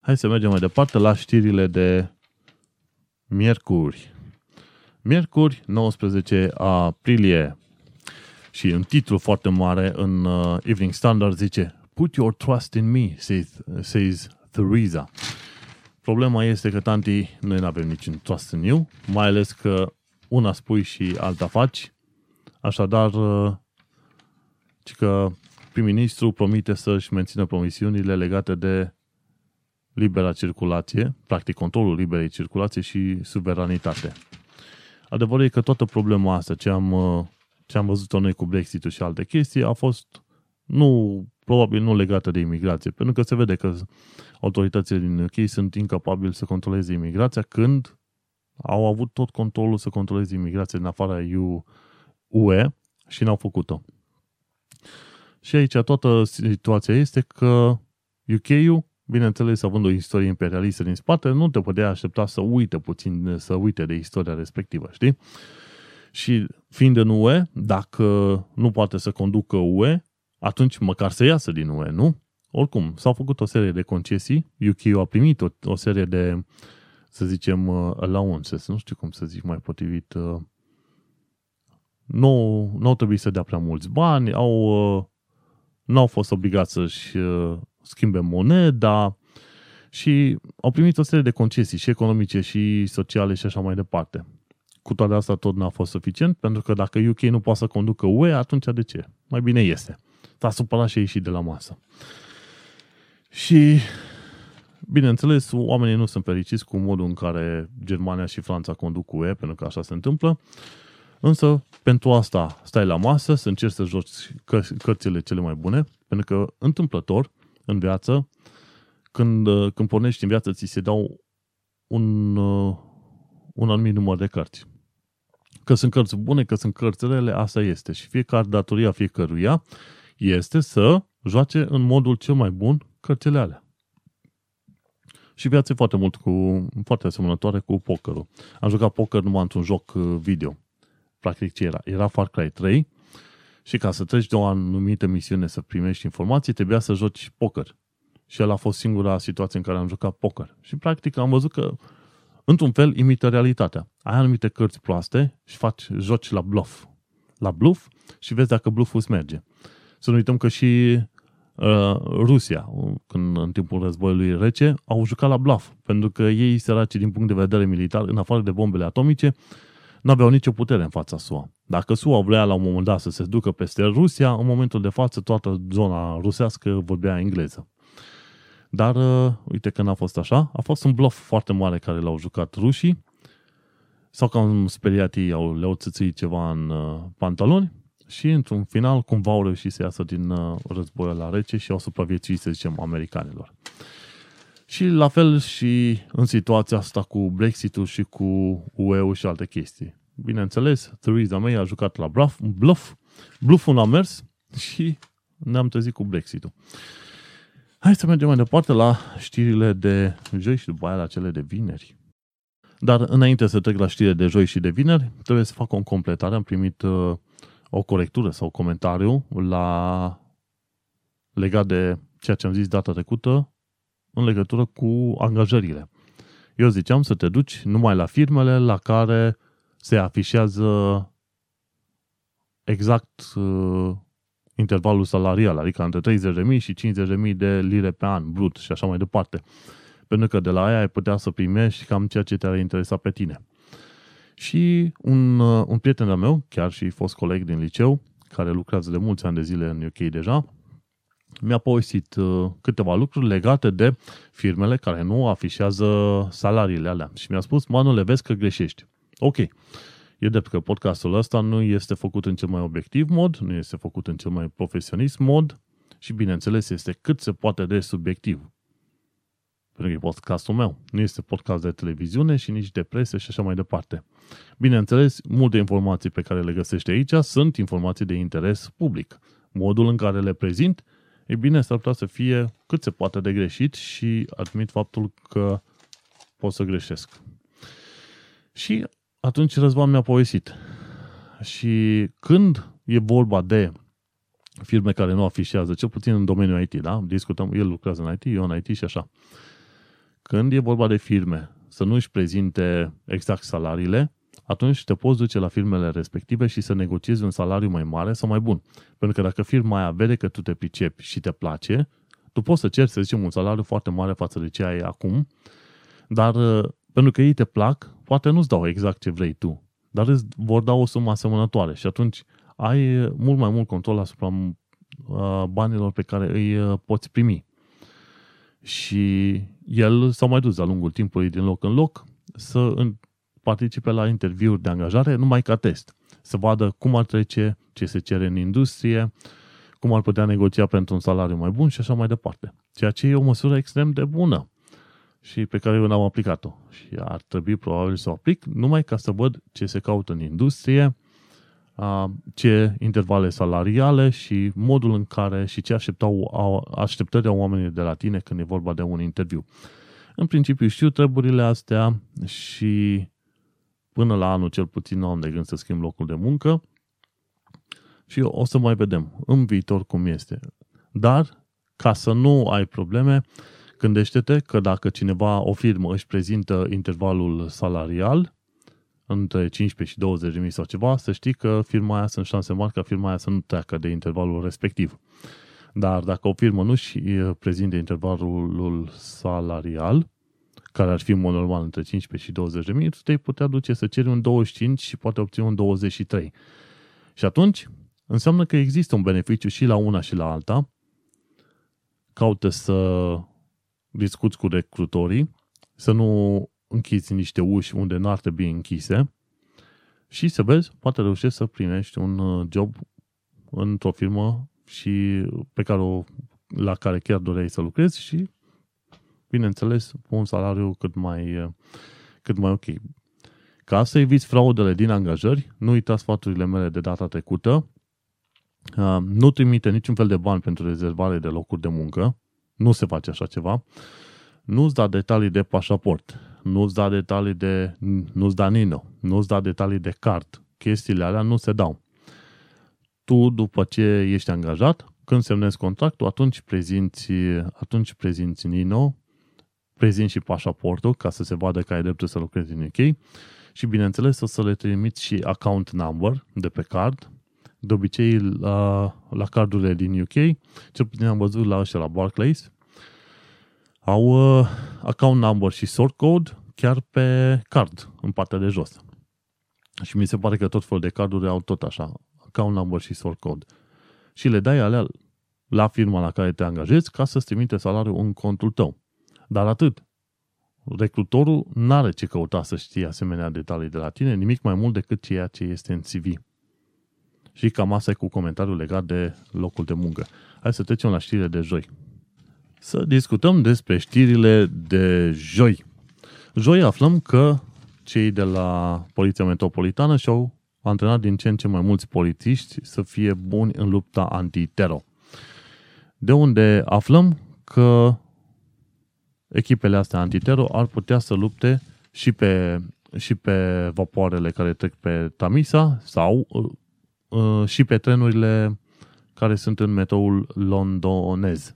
Hai să mergem mai departe la știrile de miercuri. Miercuri, 19 aprilie. Și un titlu foarte mare în uh, Evening Standard zice Put your trust in me, says, says Theresa. Problema este că, tanti, noi nu avem niciun trust în you, mai ales că una spui și alta faci. Așadar, ci că prim-ministru promite să-și mențină promisiunile legate de libera circulație, practic controlul liberei circulație și suveranitate. Adevărul e că toată problema asta, ce am, ce am văzut-o noi cu Brexit-ul și alte chestii, a fost nu, probabil nu legată de imigrație, pentru că se vede că autoritățile din UK sunt incapabili să controleze imigrația când au avut tot controlul să controleze imigrația din afara UE și n-au făcut-o. Și aici toată situația este că UK-ul, bineînțeles, având o istorie imperialistă din spate, nu te putea aștepta să uite puțin, să uite de istoria respectivă, știi? Și fiind în UE, dacă nu poate să conducă UE, atunci măcar să iasă din UE, nu? Oricum, s-au făcut o serie de concesii, UK a primit o, o serie de, să zicem, uh, allowances, nu știu cum să zic mai potrivit, uh, nu, nu au trebuit să dea prea mulți bani, au, uh, nu au fost obligați să-și schimbe moneda și au primit o serie de concesii și economice și sociale și așa mai departe. Cu toate astea tot n-a fost suficient, pentru că dacă UK nu poate să conducă UE, atunci de ce? Mai bine este. S-a supărat și ei și de la masă. Și, bineînțeles, oamenii nu sunt fericiți cu modul în care Germania și Franța conduc UE, pentru că așa se întâmplă. Însă, pentru asta stai la masă, să încerci să joci că- cărțile cele mai bune, pentru că, întâmplător, în viață, când, când pornești în viață, ți se dau un, un anumit număr de cărți. Că sunt cărți bune, că sunt cărți rele, asta este. Și fiecare datoria fiecăruia este să joace în modul cel mai bun cărțile alea. Și viața e foarte mult cu, foarte asemănătoare cu pokerul. Am jucat poker numai într-un joc uh, video. Practic ce era? Era Far Cry 3 Și ca să treci de o anumită misiune să primești informații, trebuia să joci poker. Și el a fost singura situație în care am jucat poker. Și practic am văzut că, într-un fel, imită realitatea. Ai anumite cărți proaste și faci, joci la bluff. La bluff și vezi dacă blufful îți merge. Să nu uităm că și uh, Rusia, când în timpul războiului rece, au jucat la bluff. Pentru că ei, săraci, din punct de vedere militar, în afară de bombele atomice, nu aveau nicio putere în fața SUA. Dacă SUA vrea la un moment dat să se ducă peste Rusia, în momentul de față toată zona rusească vorbea engleză. Dar uh, uite că n-a fost așa. A fost un bluff foarte mare care l-au jucat rușii. Sau că am speriat ei, au, le-au țățit ceva în uh, pantaloni și într-un final cumva au reușit să iasă din uh, războiul la rece și au supraviețuit, să zicem, americanilor. Și la fel și în situația asta cu Brexit-ul și cu UE-ul și alte chestii. Bineînțeles, Theresa May a jucat la bluff, bluff bluff-ul a mers și ne-am trezit cu Brexit-ul. Hai să mergem mai departe la știrile de joi și după aia la cele de vineri. Dar înainte să trec la știrile de joi și de vineri, trebuie să fac o completare. Am primit uh, o corectură sau comentariu la legat de ceea ce am zis data trecută în legătură cu angajările. Eu ziceam să te duci numai la firmele la care se afișează exact uh, intervalul salarial, adică între 30.000 și 50.000 de lire pe an, brut și așa mai departe. Pentru că de la aia ai putea să primești cam ceea ce te-ar interesa pe tine. Și un, uh, un prieten al meu, chiar și fost coleg din liceu, care lucrează de mulți ani de zile în UK deja, mi-a povestit uh, câteva lucruri legate de firmele care nu afișează salariile alea. Și mi-a spus, mă, nu le vezi că greșești. Ok, e drept că podcastul ăsta nu este făcut în cel mai obiectiv mod, nu este făcut în cel mai profesionist mod și, bineînțeles, este cât se poate de subiectiv. Pentru că e podcastul meu. Nu este podcast de televiziune și nici de presă și așa mai departe. Bineînțeles, multe informații pe care le găsește aici sunt informații de interes public. Modul în care le prezint, e bine, s-ar putea să fie cât se poate de greșit și admit faptul că pot să greșesc. Și atunci Răzvan mi-a povestit. Și când e vorba de firme care nu afișează, cel puțin în domeniul IT, da? Discutăm, el lucrează în IT, eu în IT și așa. Când e vorba de firme să nu își prezinte exact salariile, atunci te poți duce la firmele respective și să negociezi un salariu mai mare sau mai bun. Pentru că dacă firma aia vede că tu te pricepi și te place, tu poți să ceri, să zicem, un salariu foarte mare față de ce ai acum, dar uh, pentru că ei te plac, poate nu-ți dau exact ce vrei tu, dar îți vor da o sumă asemănătoare și atunci ai uh, mult mai mult control asupra uh, banilor pe care îi poți primi. Și el s-a mai dus de-a lungul timpului din loc în loc să participe la interviuri de angajare numai ca test. Să vadă cum ar trece, ce se cere în industrie, cum ar putea negocia pentru un salariu mai bun și așa mai departe. Ceea ce e o măsură extrem de bună și pe care eu n-am aplicat-o. Și ar trebui probabil să o aplic numai ca să văd ce se caută în industrie, ce intervale salariale și modul în care și ce așteptau, așteptări au oamenii de la tine când e vorba de un interviu. În principiu știu treburile astea și până la anul cel puțin nu am de gând să schimb locul de muncă și o să mai vedem în viitor cum este. Dar, ca să nu ai probleme, gândește-te că dacă cineva, o firmă, își prezintă intervalul salarial între 15 și 20 de mii sau ceva, să știi că firma aia sunt șanse mari ca firma aia să nu treacă de intervalul respectiv. Dar dacă o firmă nu și prezintă intervalul salarial, care ar fi în mod normal între 15 și 20 de mii, tu te putea duce să ceri un 25 și poate obține un 23. Și atunci înseamnă că există un beneficiu și la una și la alta. Caută să discuți cu recrutorii, să nu închizi niște uși unde nu ar trebui închise și să vezi, poate reușești să primești un uh, job într-o firmă și pe care o, la care chiar doreai să lucrezi și bineînțeles, un salariu cât mai, cât mai ok. Ca să eviți fraudele din angajări, nu uitați sfaturile mele de data trecută, nu trimite niciun fel de bani pentru rezervare de locuri de muncă, nu se face așa ceva, nu-ți da detalii de pașaport, nu-ți da detalii de, nu-ți da Nino, nu-ți da detalii de card, chestiile alea nu se dau. tu, după ce ești angajat, când semnezi contractul, atunci prezinți, atunci prezinți Nino, prezinți și pașaportul ca să se vadă că ai dreptul să lucrezi în UK și, bineînțeles, o să le trimiți și account number de pe card, de obicei la, la cardurile din UK, cel puțin am văzut la ăștia la Barclays, au uh, account number și sort code chiar pe card, în partea de jos. Și mi se pare că tot felul de carduri au tot așa, account number și sort code. Și le dai alea la firma la care te angajezi ca să-ți trimite salariul în contul tău. Dar atât. Recrutorul n-are ce căuta să știe asemenea detalii de la tine, nimic mai mult decât ceea ce este în CV. Și cam asta e cu comentariul legat de locul de muncă. Hai să trecem la știrile de joi. Să discutăm despre știrile de joi. Joi aflăm că cei de la Poliția Metropolitană și-au antrenat din ce în ce mai mulți polițiști să fie buni în lupta antitero. De unde aflăm că echipele astea antitero ar putea să lupte și pe, și pe vapoarele care trec pe Tamisa sau uh, și pe trenurile care sunt în metroul londonez.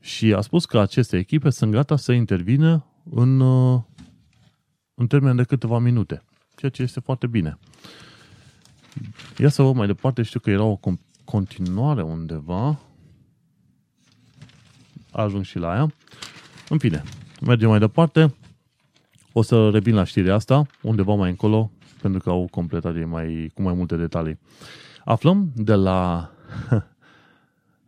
Și a spus că aceste echipe sunt gata să intervină în, uh, în termen de câteva minute, ceea ce este foarte bine. Ia să văd mai departe, știu că era o continuare undeva. Ajung și la ea. În fine, mergem mai departe. O să revin la știrea asta, undeva mai încolo, pentru că au completat mai, cu mai multe detalii. Aflăm de la, (laughs)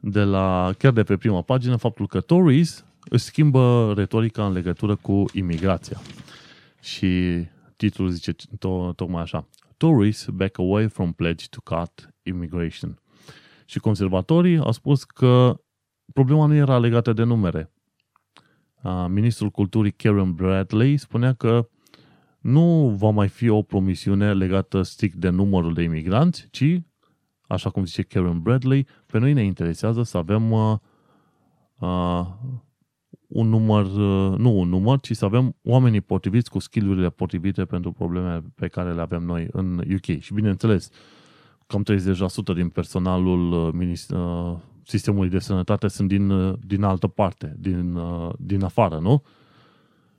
de la, chiar de pe prima pagină, faptul că Tories își schimbă retorica în legătură cu imigrația. Și titlul zice to- tocmai așa. Tories back away from pledge to cut immigration. Și conservatorii au spus că problema nu era legată de numere. Ministrul Culturii Karen Bradley spunea că nu va mai fi o promisiune legată strict de numărul de imigranți, ci, așa cum zice Karen Bradley, pe noi ne interesează să avem uh, uh, un număr, uh, nu un număr, ci să avem oamenii potriviți cu skillurile potrivite pentru problemele pe care le avem noi în UK. Și bineînțeles, cam 30% din personalul uh, uh, sistemului de sănătate sunt din, din altă parte, din, din afară, nu?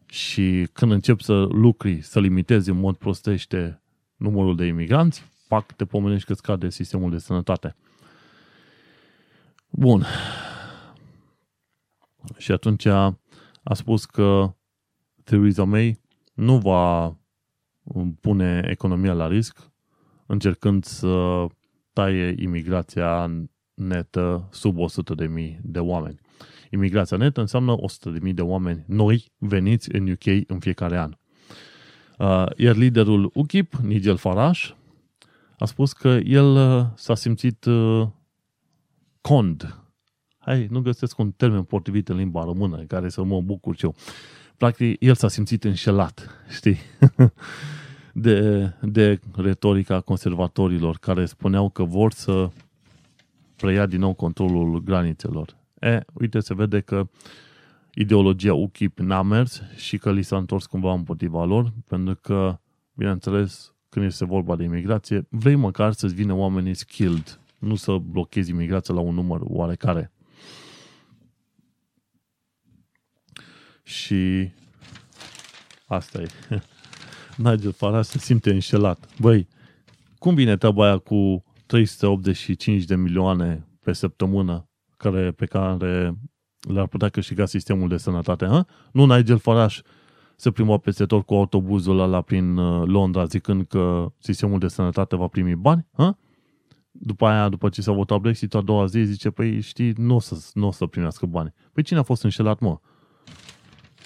Și când încep să lucri, să limitezi în mod prostește numărul de imigranți, pac, te pomenești că scade sistemul de sănătate. Bun. Și atunci a spus că Theresa May nu va pune economia la risc încercând să taie imigrația netă sub 100.000 de oameni. Imigrația netă înseamnă 100.000 de oameni noi veniți în UK în fiecare an. Uh, iar liderul UKIP, Nigel Farage, a spus că el uh, s-a simțit uh, cond hai, nu găsesc un termen potrivit în limba română care să mă bucur și eu. Practic, el s-a simțit înșelat, știi? (laughs) de, de retorica conservatorilor care spuneau că vor să preia din nou controlul granițelor. E, uite, se vede că ideologia UKIP n-a mers și că li s-a întors cumva împotriva lor, pentru că, bineînțeles, când este vorba de imigrație, vrei măcar să-ți vină oamenii skilled, nu să blochezi imigrația la un număr oarecare. Și asta e. (laughs) Nigel Farage se simte înșelat. Băi, cum vine treaba aia cu 385 de milioane pe săptămână care, pe care le-ar putea câștiga sistemul de sănătate? Ha? Nu Nigel Farage se plimba peste tot cu autobuzul ăla prin uh, Londra zicând că sistemul de sănătate va primi bani? Ha? După aia, după ce s-a votat Brexit, a doua zi zice, păi știi, nu o să, n-o să primească bani. Păi cine a fost înșelat, mă?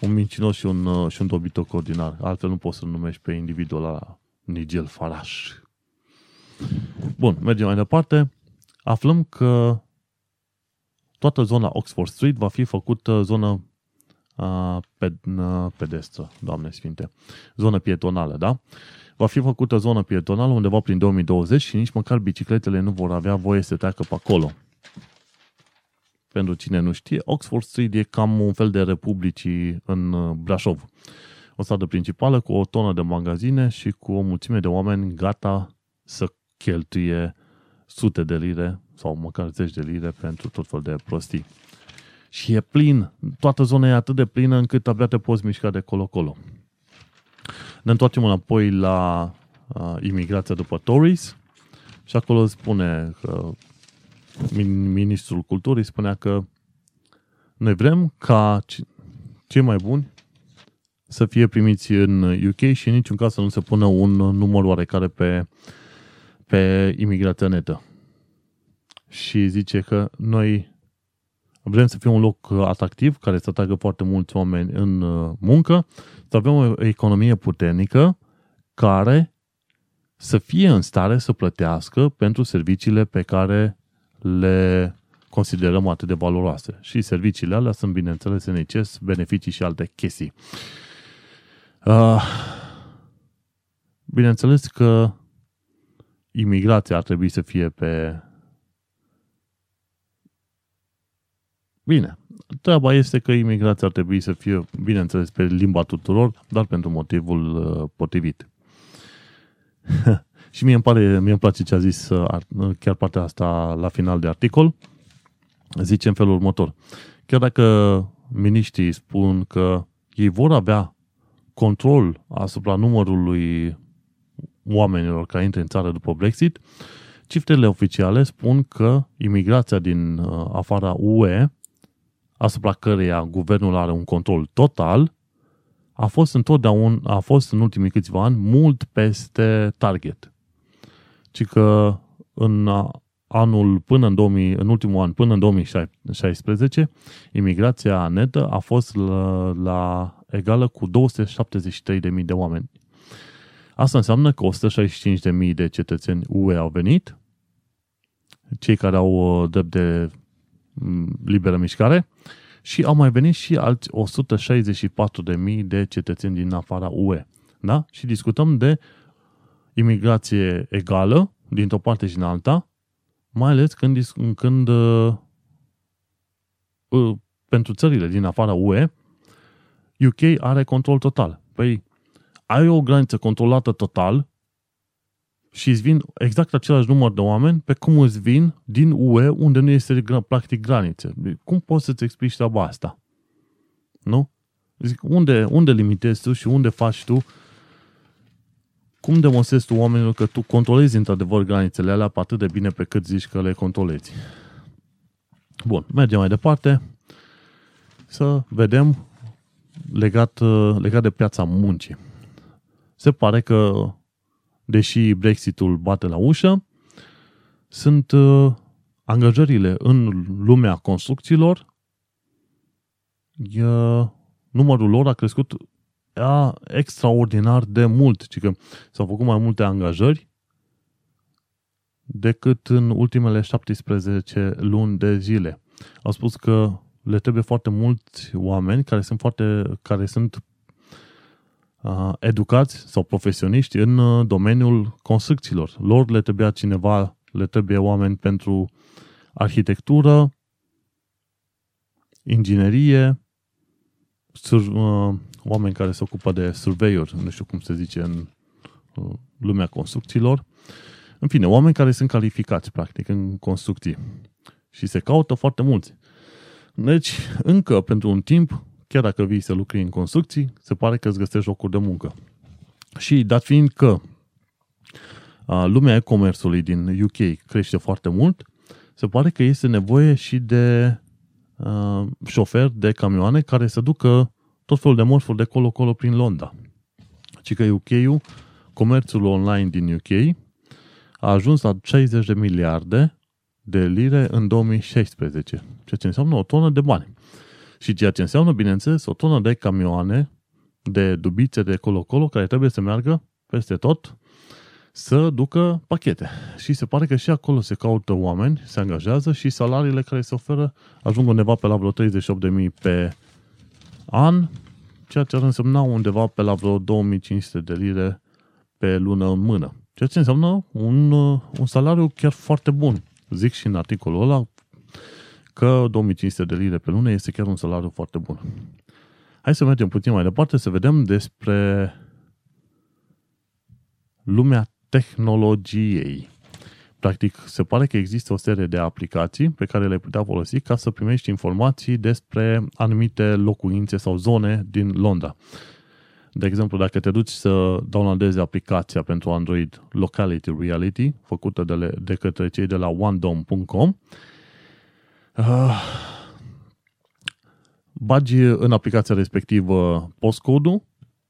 un mincinos și un, uh, și un dobitoc ordinar. Altfel nu poți să-l numești pe individul ăla Nigel Farage. Bun, mergem mai departe. Aflăm că toată zona Oxford Street va fi făcută zonă uh, ped, uh, pedestră, Doamne Sfinte, zonă pietonală, da? Va fi făcută zonă pietonală undeva prin 2020 și nici măcar bicicletele nu vor avea voie să treacă pe acolo pentru cine nu știe, Oxford Street e cam un fel de republicii în uh, Brașov. O stradă principală cu o tonă de magazine și cu o mulțime de oameni gata să cheltuie sute de lire sau măcar zeci de lire pentru tot fel de prostii. Și e plin, toată zona e atât de plină încât abia te poți mișca de colo-colo. Ne întoarcem înapoi la uh, imigrația după Tories și acolo spune că ministrul culturii spunea că noi vrem ca cei mai buni să fie primiți în UK și în niciun caz să nu se pună un număr oarecare pe, pe imigrația netă. Și zice că noi vrem să fie un loc atractiv care să atragă foarte mulți oameni în muncă, să avem o economie puternică care să fie în stare să plătească pentru serviciile pe care le considerăm atât de valoroase. Și serviciile alea sunt, bineînțeles, NHS, beneficii și alte chestii. Uh, bineînțeles că imigrația ar trebui să fie pe... Bine, treaba este că imigrația ar trebui să fie, bineînțeles, pe limba tuturor, dar pentru motivul uh, potrivit. (laughs) și mie îmi, pare, mie îmi place ce a zis uh, chiar partea asta la final de articol. Zice în felul următor. Chiar dacă miniștrii spun că ei vor avea control asupra numărului oamenilor care intră în țară după Brexit, cifrele oficiale spun că imigrația din uh, afara UE, asupra căreia guvernul are un control total, a fost întotdeauna, a fost în ultimii câțiva ani mult peste target. Ci că în anul până în 2000, în ultimul an, până în 2016, imigrația netă a fost la, la egală cu 273.000 de oameni. Asta înseamnă că 165.000 de cetățeni UE au venit, cei care au uh, drept de mm, liberă mișcare, și au mai venit și alți 164.000 de cetățeni din afara UE. Da? Și discutăm de imigrație egală, dintr-o parte și în alta, mai ales când, când uh, uh, pentru țările din afara UE, UK are control total. Păi, ai o graniță controlată total și îți vin exact același număr de oameni pe cum îți vin din UE unde nu este practic graniță. Cum poți să-ți explici treaba asta? Nu? Zic, unde, unde limitezi tu și unde faci tu cum demonstrezi tu oamenilor că tu controlezi într-adevăr granițele alea pe atât de bine pe cât zici că le controlezi? Bun, mergem mai departe să vedem legat, legat de piața muncii. Se pare că, deși Brexitul bate la ușă, sunt uh, angajările în lumea construcțiilor, numărul lor a crescut a, extraordinar de mult, ci că s-au făcut mai multe angajări decât în ultimele 17 luni de zile. Au spus că le trebuie foarte mulți oameni care sunt foarte, care sunt uh, educați sau profesioniști în uh, domeniul construcțiilor. Lor le trebuia cineva, le trebuie oameni pentru arhitectură, inginerie, sur, uh, oameni care se ocupă de surveyor, nu știu cum se zice în uh, lumea construcțiilor. În fine, oameni care sunt calificați, practic, în construcții. Și se caută foarte mulți. Deci, încă pentru un timp, chiar dacă vii să lucri în construcții, se pare că îți găsești locuri de muncă. Și dat fiind că lumea e-commerțului din UK crește foarte mult, se pare că este nevoie și de uh, șoferi de camioane care să ducă tot felul de morfuri de colo-colo prin Londra. Ci că UK-ul, comerțul online din UK, a ajuns la 60 de miliarde de lire în 2016, ceea ce înseamnă o tonă de bani. Și ceea ce înseamnă, bineînțeles, o tonă de camioane, de dubițe de colo-colo, care trebuie să meargă peste tot să ducă pachete. Și se pare că și acolo se caută oameni, se angajează și salariile care se oferă ajung undeva pe la vreo 38.000 pe an, ceea ce ar însemna undeva pe la vreo 2500 de lire pe lună în mână. Ceea ce înseamnă un, un salariu chiar foarte bun zic și în articolul ăla că 2500 de lire pe lună este chiar un salariu foarte bun. Hai să mergem puțin mai departe să vedem despre lumea tehnologiei. Practic, se pare că există o serie de aplicații pe care le putea folosi ca să primești informații despre anumite locuințe sau zone din Londra. De exemplu, dacă te duci să downloadezi aplicația pentru Android Locality Reality, făcută de, le, de către cei de la onedom.com, uh, bagi în aplicația respectivă postcode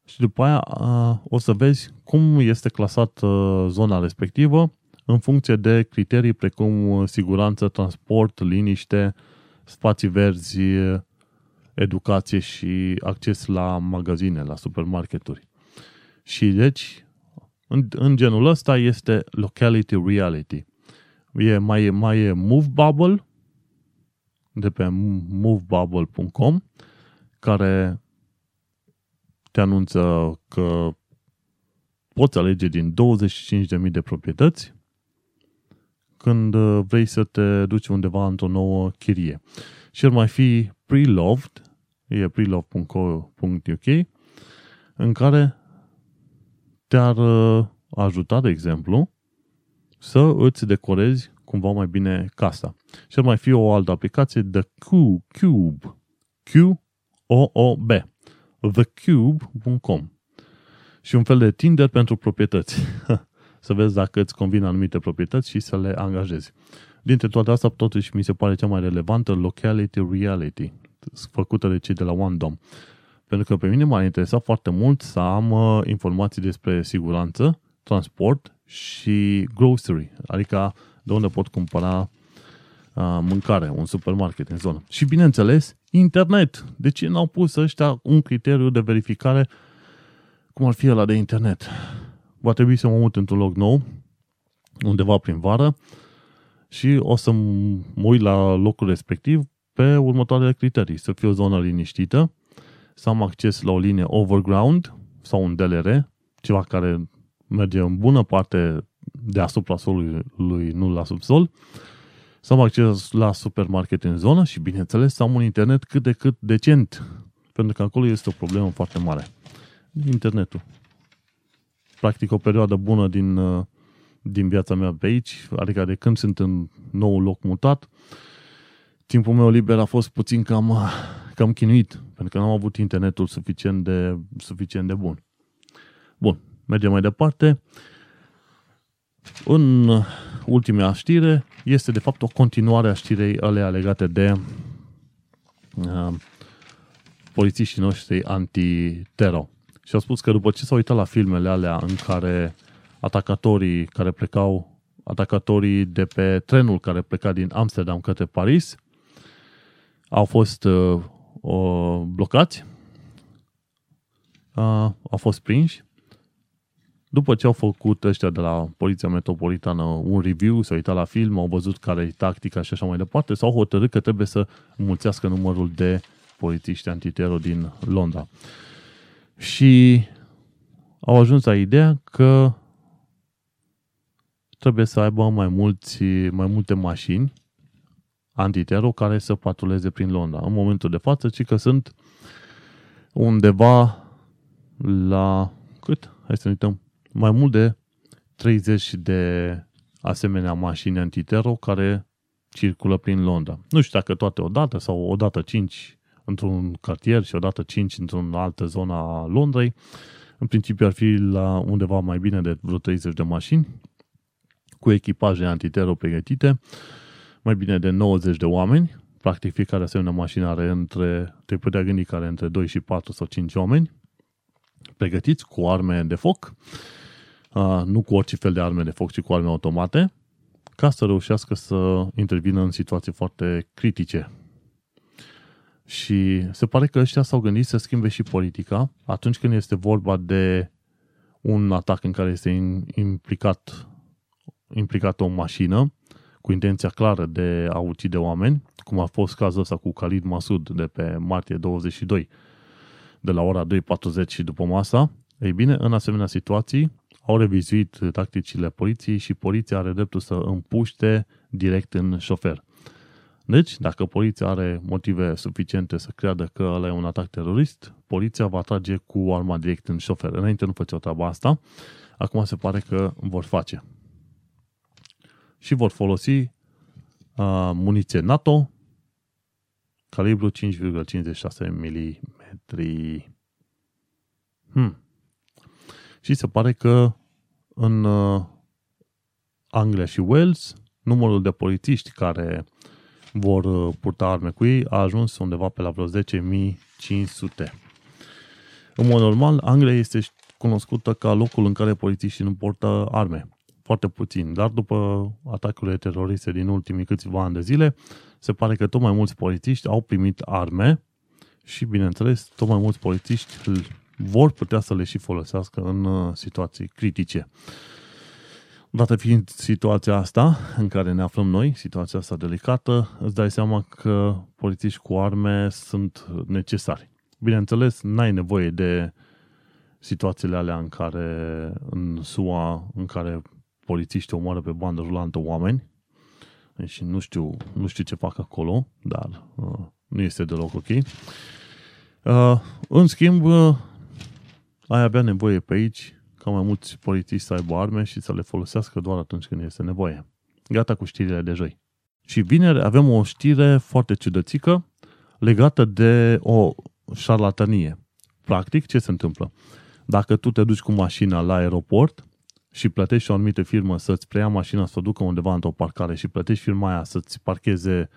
și după aia uh, o să vezi cum este clasat uh, zona respectivă în funcție de criterii precum uh, siguranță, transport, liniște, spații verzi, educație și acces la magazine, la supermarketuri. Și deci, în, în genul ăsta este locality reality. E, mai, mai e Move Bubble de pe movebubble.com care te anunță că poți alege din 25.000 de proprietăți când vrei să te duci undeva într-o nouă chirie. Și ar mai fi Preloved, e prelove.co.uk, în care te-ar uh, ajuta, de exemplu, să îți decorezi cumva mai bine casa. Și ar mai fi o altă aplicație, The Cube, Q-O-O-B, thecube.com și un fel de Tinder pentru proprietăți. (laughs) să vezi dacă îți convin anumite proprietăți și să le angajezi. Dintre toate astea, totuși mi se pare cea mai relevantă Locality Reality făcută de cei de la OneDom. Pentru că pe mine m-a interesat foarte mult să am uh, informații despre siguranță, transport și grocery, adică de unde pot cumpăra uh, mâncare, un supermarket în zonă. Și bineînțeles, internet. De ce n-au pus ăștia un criteriu de verificare cum ar fi ăla de internet? Va trebui să mă mut într-un loc nou, undeva prin vară, și o să mă uit la locul respectiv pe următoarele criterii. Să fie o zonă liniștită, să am acces la o linie overground sau un DLR, ceva care merge în bună parte deasupra solului, nu la subsol, să am acces la supermarket în zonă și, bineînțeles, să am un internet cât de cât decent, pentru că acolo este o problemă foarte mare. Internetul. Practic o perioadă bună din, din viața mea pe aici, adică de când sunt în nou loc mutat, timpul meu liber a fost puțin cam, cam chinuit, pentru că n-am avut internetul suficient de, suficient de bun. Bun, mergem mai departe. În ultima știre este de fapt o continuare a știrei alea legate de uh, polițiștii noștri anti-tero. Și au spus că după ce s-au uitat la filmele alea în care atacatorii care plecau, atacatorii de pe trenul care pleca din Amsterdam către Paris, au fost uh, uh, blocați, uh, au fost prinși. După ce au făcut ăștia de la Poliția Metropolitană un review, s-au uitat la film, au văzut care e tactica și așa mai departe, s-au hotărât că trebuie să mulțească numărul de polițiști antitero din Londra. Și au ajuns la ideea că trebuie să aibă mai, mulți, mai multe mașini antitero care să patruleze prin Londra. În momentul de față, ci că sunt undeva la cât? Hai să ne uităm. Mai mult de 30 de asemenea mașini antitero care circulă prin Londra. Nu știu dacă toate odată sau odată 5 într-un cartier și odată 5 într-o altă zonă a Londrei. În principiu ar fi la undeva mai bine de vreo 30 de mașini cu echipaje antitero pregătite mai bine de 90 de oameni, practic fiecare asemenea mașină are între, te putea gândi că are între 2 și 4 sau 5 oameni, pregătiți cu arme de foc, uh, nu cu orice fel de arme de foc, ci cu arme automate, ca să reușească să intervină în situații foarte critice. Și se pare că ăștia s-au gândit să schimbe și politica atunci când este vorba de un atac în care este implicat, implicată o mașină, cu intenția clară de a ucide oameni, cum a fost cazul ăsta cu Khalid Masud de pe martie 22, de la ora 2.40 și după masa, ei bine, în asemenea situații au revizuit tacticile poliției și poliția are dreptul să împuște direct în șofer. Deci, dacă poliția are motive suficiente să creadă că ăla e un atac terorist, poliția va trage cu arma direct în șofer. Înainte nu făceau treaba asta, acum se pare că vor face. și vor folosi uh, muniție NATO calibru 5,56 mm. Hmm. Și se pare că în uh, Anglia și Wales numărul de polițiști care vor uh, purta arme cu ei a ajuns undeva pe la vreo 10.500. În mod normal, Anglia este cunoscută ca locul în care polițiștii nu portă arme. Foarte puțin, dar după atacurile teroriste din ultimii câțiva ani de zile, se pare că tot mai mulți polițiști au primit arme și, bineînțeles, tot mai mulți polițiști vor putea să le și folosească în uh, situații critice. Dată fiind situația asta în care ne aflăm noi, situația asta delicată, îți dai seama că polițiști cu arme sunt necesari. Bineînțeles, n-ai nevoie de situațiile alea în care, în SUA, în care polițiștii omoară pe bandă rulantă oameni, deci nu știu, nu știu ce fac acolo, dar uh, nu este deloc ok. Uh, în schimb, uh, ai avea nevoie pe aici ca mai mulți polițiști să aibă arme și să le folosească doar atunci când este nevoie. Gata cu știrile de joi. Și vineri avem o știre foarte ciudățică legată de o șarlatanie. Practic, ce se întâmplă? Dacă tu te duci cu mașina la aeroport și plătești o anumită firmă să-ți preia mașina, să o ducă undeva într-o parcare și plătești firma aia să-ți parcheze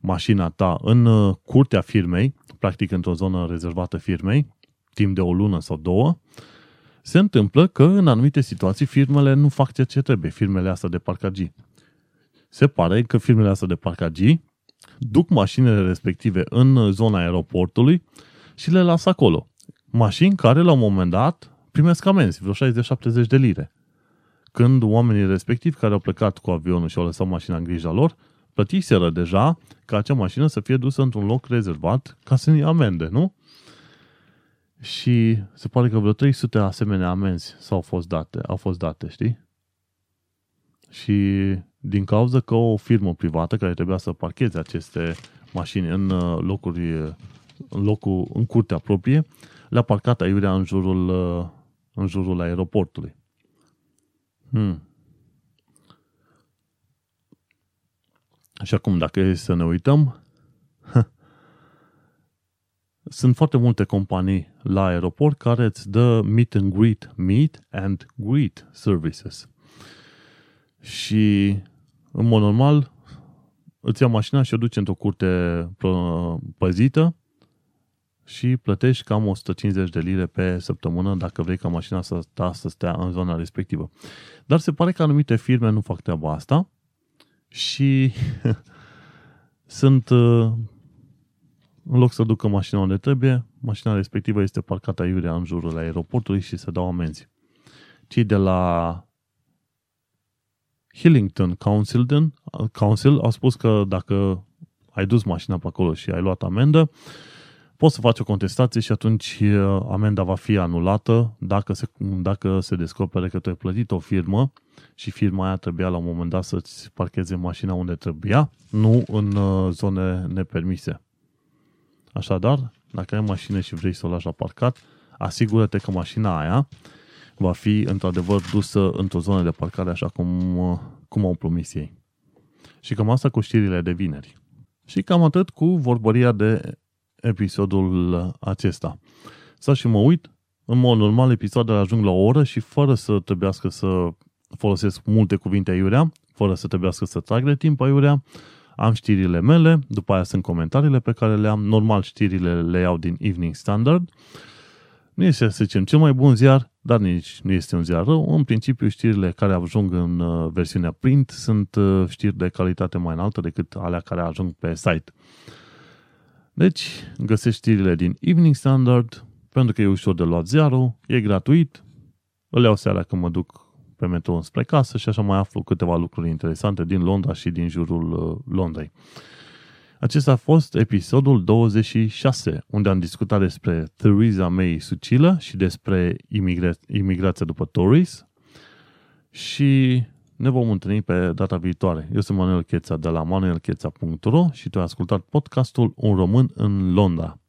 mașina ta în uh, curtea firmei, practic într-o zonă rezervată firmei, timp de o lună sau două, se întâmplă că în anumite situații firmele nu fac ceea ce trebuie, firmele astea de parcagii. Se pare că firmele astea de parcagii duc mașinile respective în zona aeroportului și le lasă acolo. Mașini care la un moment dat primesc amenzi, vreo 60-70 de lire. Când oamenii respectivi care au plecat cu avionul și au lăsat mașina în grija lor, plătiseră deja ca acea mașină să fie dusă într-un loc rezervat ca să nu amende, nu? Și se pare că vreo 300 asemenea amenzi s-au fost date, au fost date, știi? Și din cauza că o firmă privată care trebuia să parcheze aceste mașini în uh, locuri, în locul, în curtea proprie, le-a parcat aiurea în jurul, uh, în jurul aeroportului. Hmm. Și acum, dacă e să ne uităm, sunt foarte multe companii la aeroport care îți dă meet and greet, meet and greet services. Și, în mod normal, îți ia mașina și o duci într-o curte păzită și plătești cam 150 de lire pe săptămână dacă vrei ca mașina să, ta să stea în zona respectivă. Dar se pare că anumite firme nu fac treaba asta și (laughs) sunt în loc să ducă mașina unde trebuie, mașina respectivă este parcată aiurea în jurul aeroportului și se dau amenzi. Cei de la Hillington Council, Council au spus că dacă ai dus mașina pe acolo și ai luat amendă, poți să faci o contestație și atunci uh, amenda va fi anulată dacă se, dacă se descopere că tu ai plătit o firmă și firma aia trebuia la un moment dat să-ți parcheze mașina unde trebuia, nu în uh, zone nepermise. Așadar, dacă ai mașină și vrei să o lași la parcat, asigură-te că mașina aia va fi într-adevăr dusă într-o zonă de parcare așa cum, cum au promis ei. Și cam asta cu știrile de vineri. Și cam atât cu vorbăria de episodul acesta. Să și mă uit, în mod normal episoadele ajung la o oră și fără să trebuiască să folosesc multe cuvinte aiurea, fără să trebuiască să trag de timp aiurea, am știrile mele, după aia sunt comentariile pe care le am, normal știrile le iau din Evening Standard. Nu este, să zicem, cel mai bun ziar, dar nici nu este un ziar rău. În principiu, știrile care ajung în uh, versiunea print sunt uh, știri de calitate mai înaltă decât alea care ajung pe site. Deci, găsești știrile din Evening Standard, pentru că e ușor de luat ziarul, e gratuit, îl iau seara când mă duc pe metrou spre casă și așa mai aflu câteva lucruri interesante din Londra și din jurul uh, Londrei. Acesta a fost episodul 26, unde am discutat despre Theresa May Sucilă și despre imigra- imigrația după Tories și ne vom întâlni pe data viitoare. Eu sunt Manuel Cheța de la manuelcheța.ro și tu ai ascultat podcastul Un român în Londra.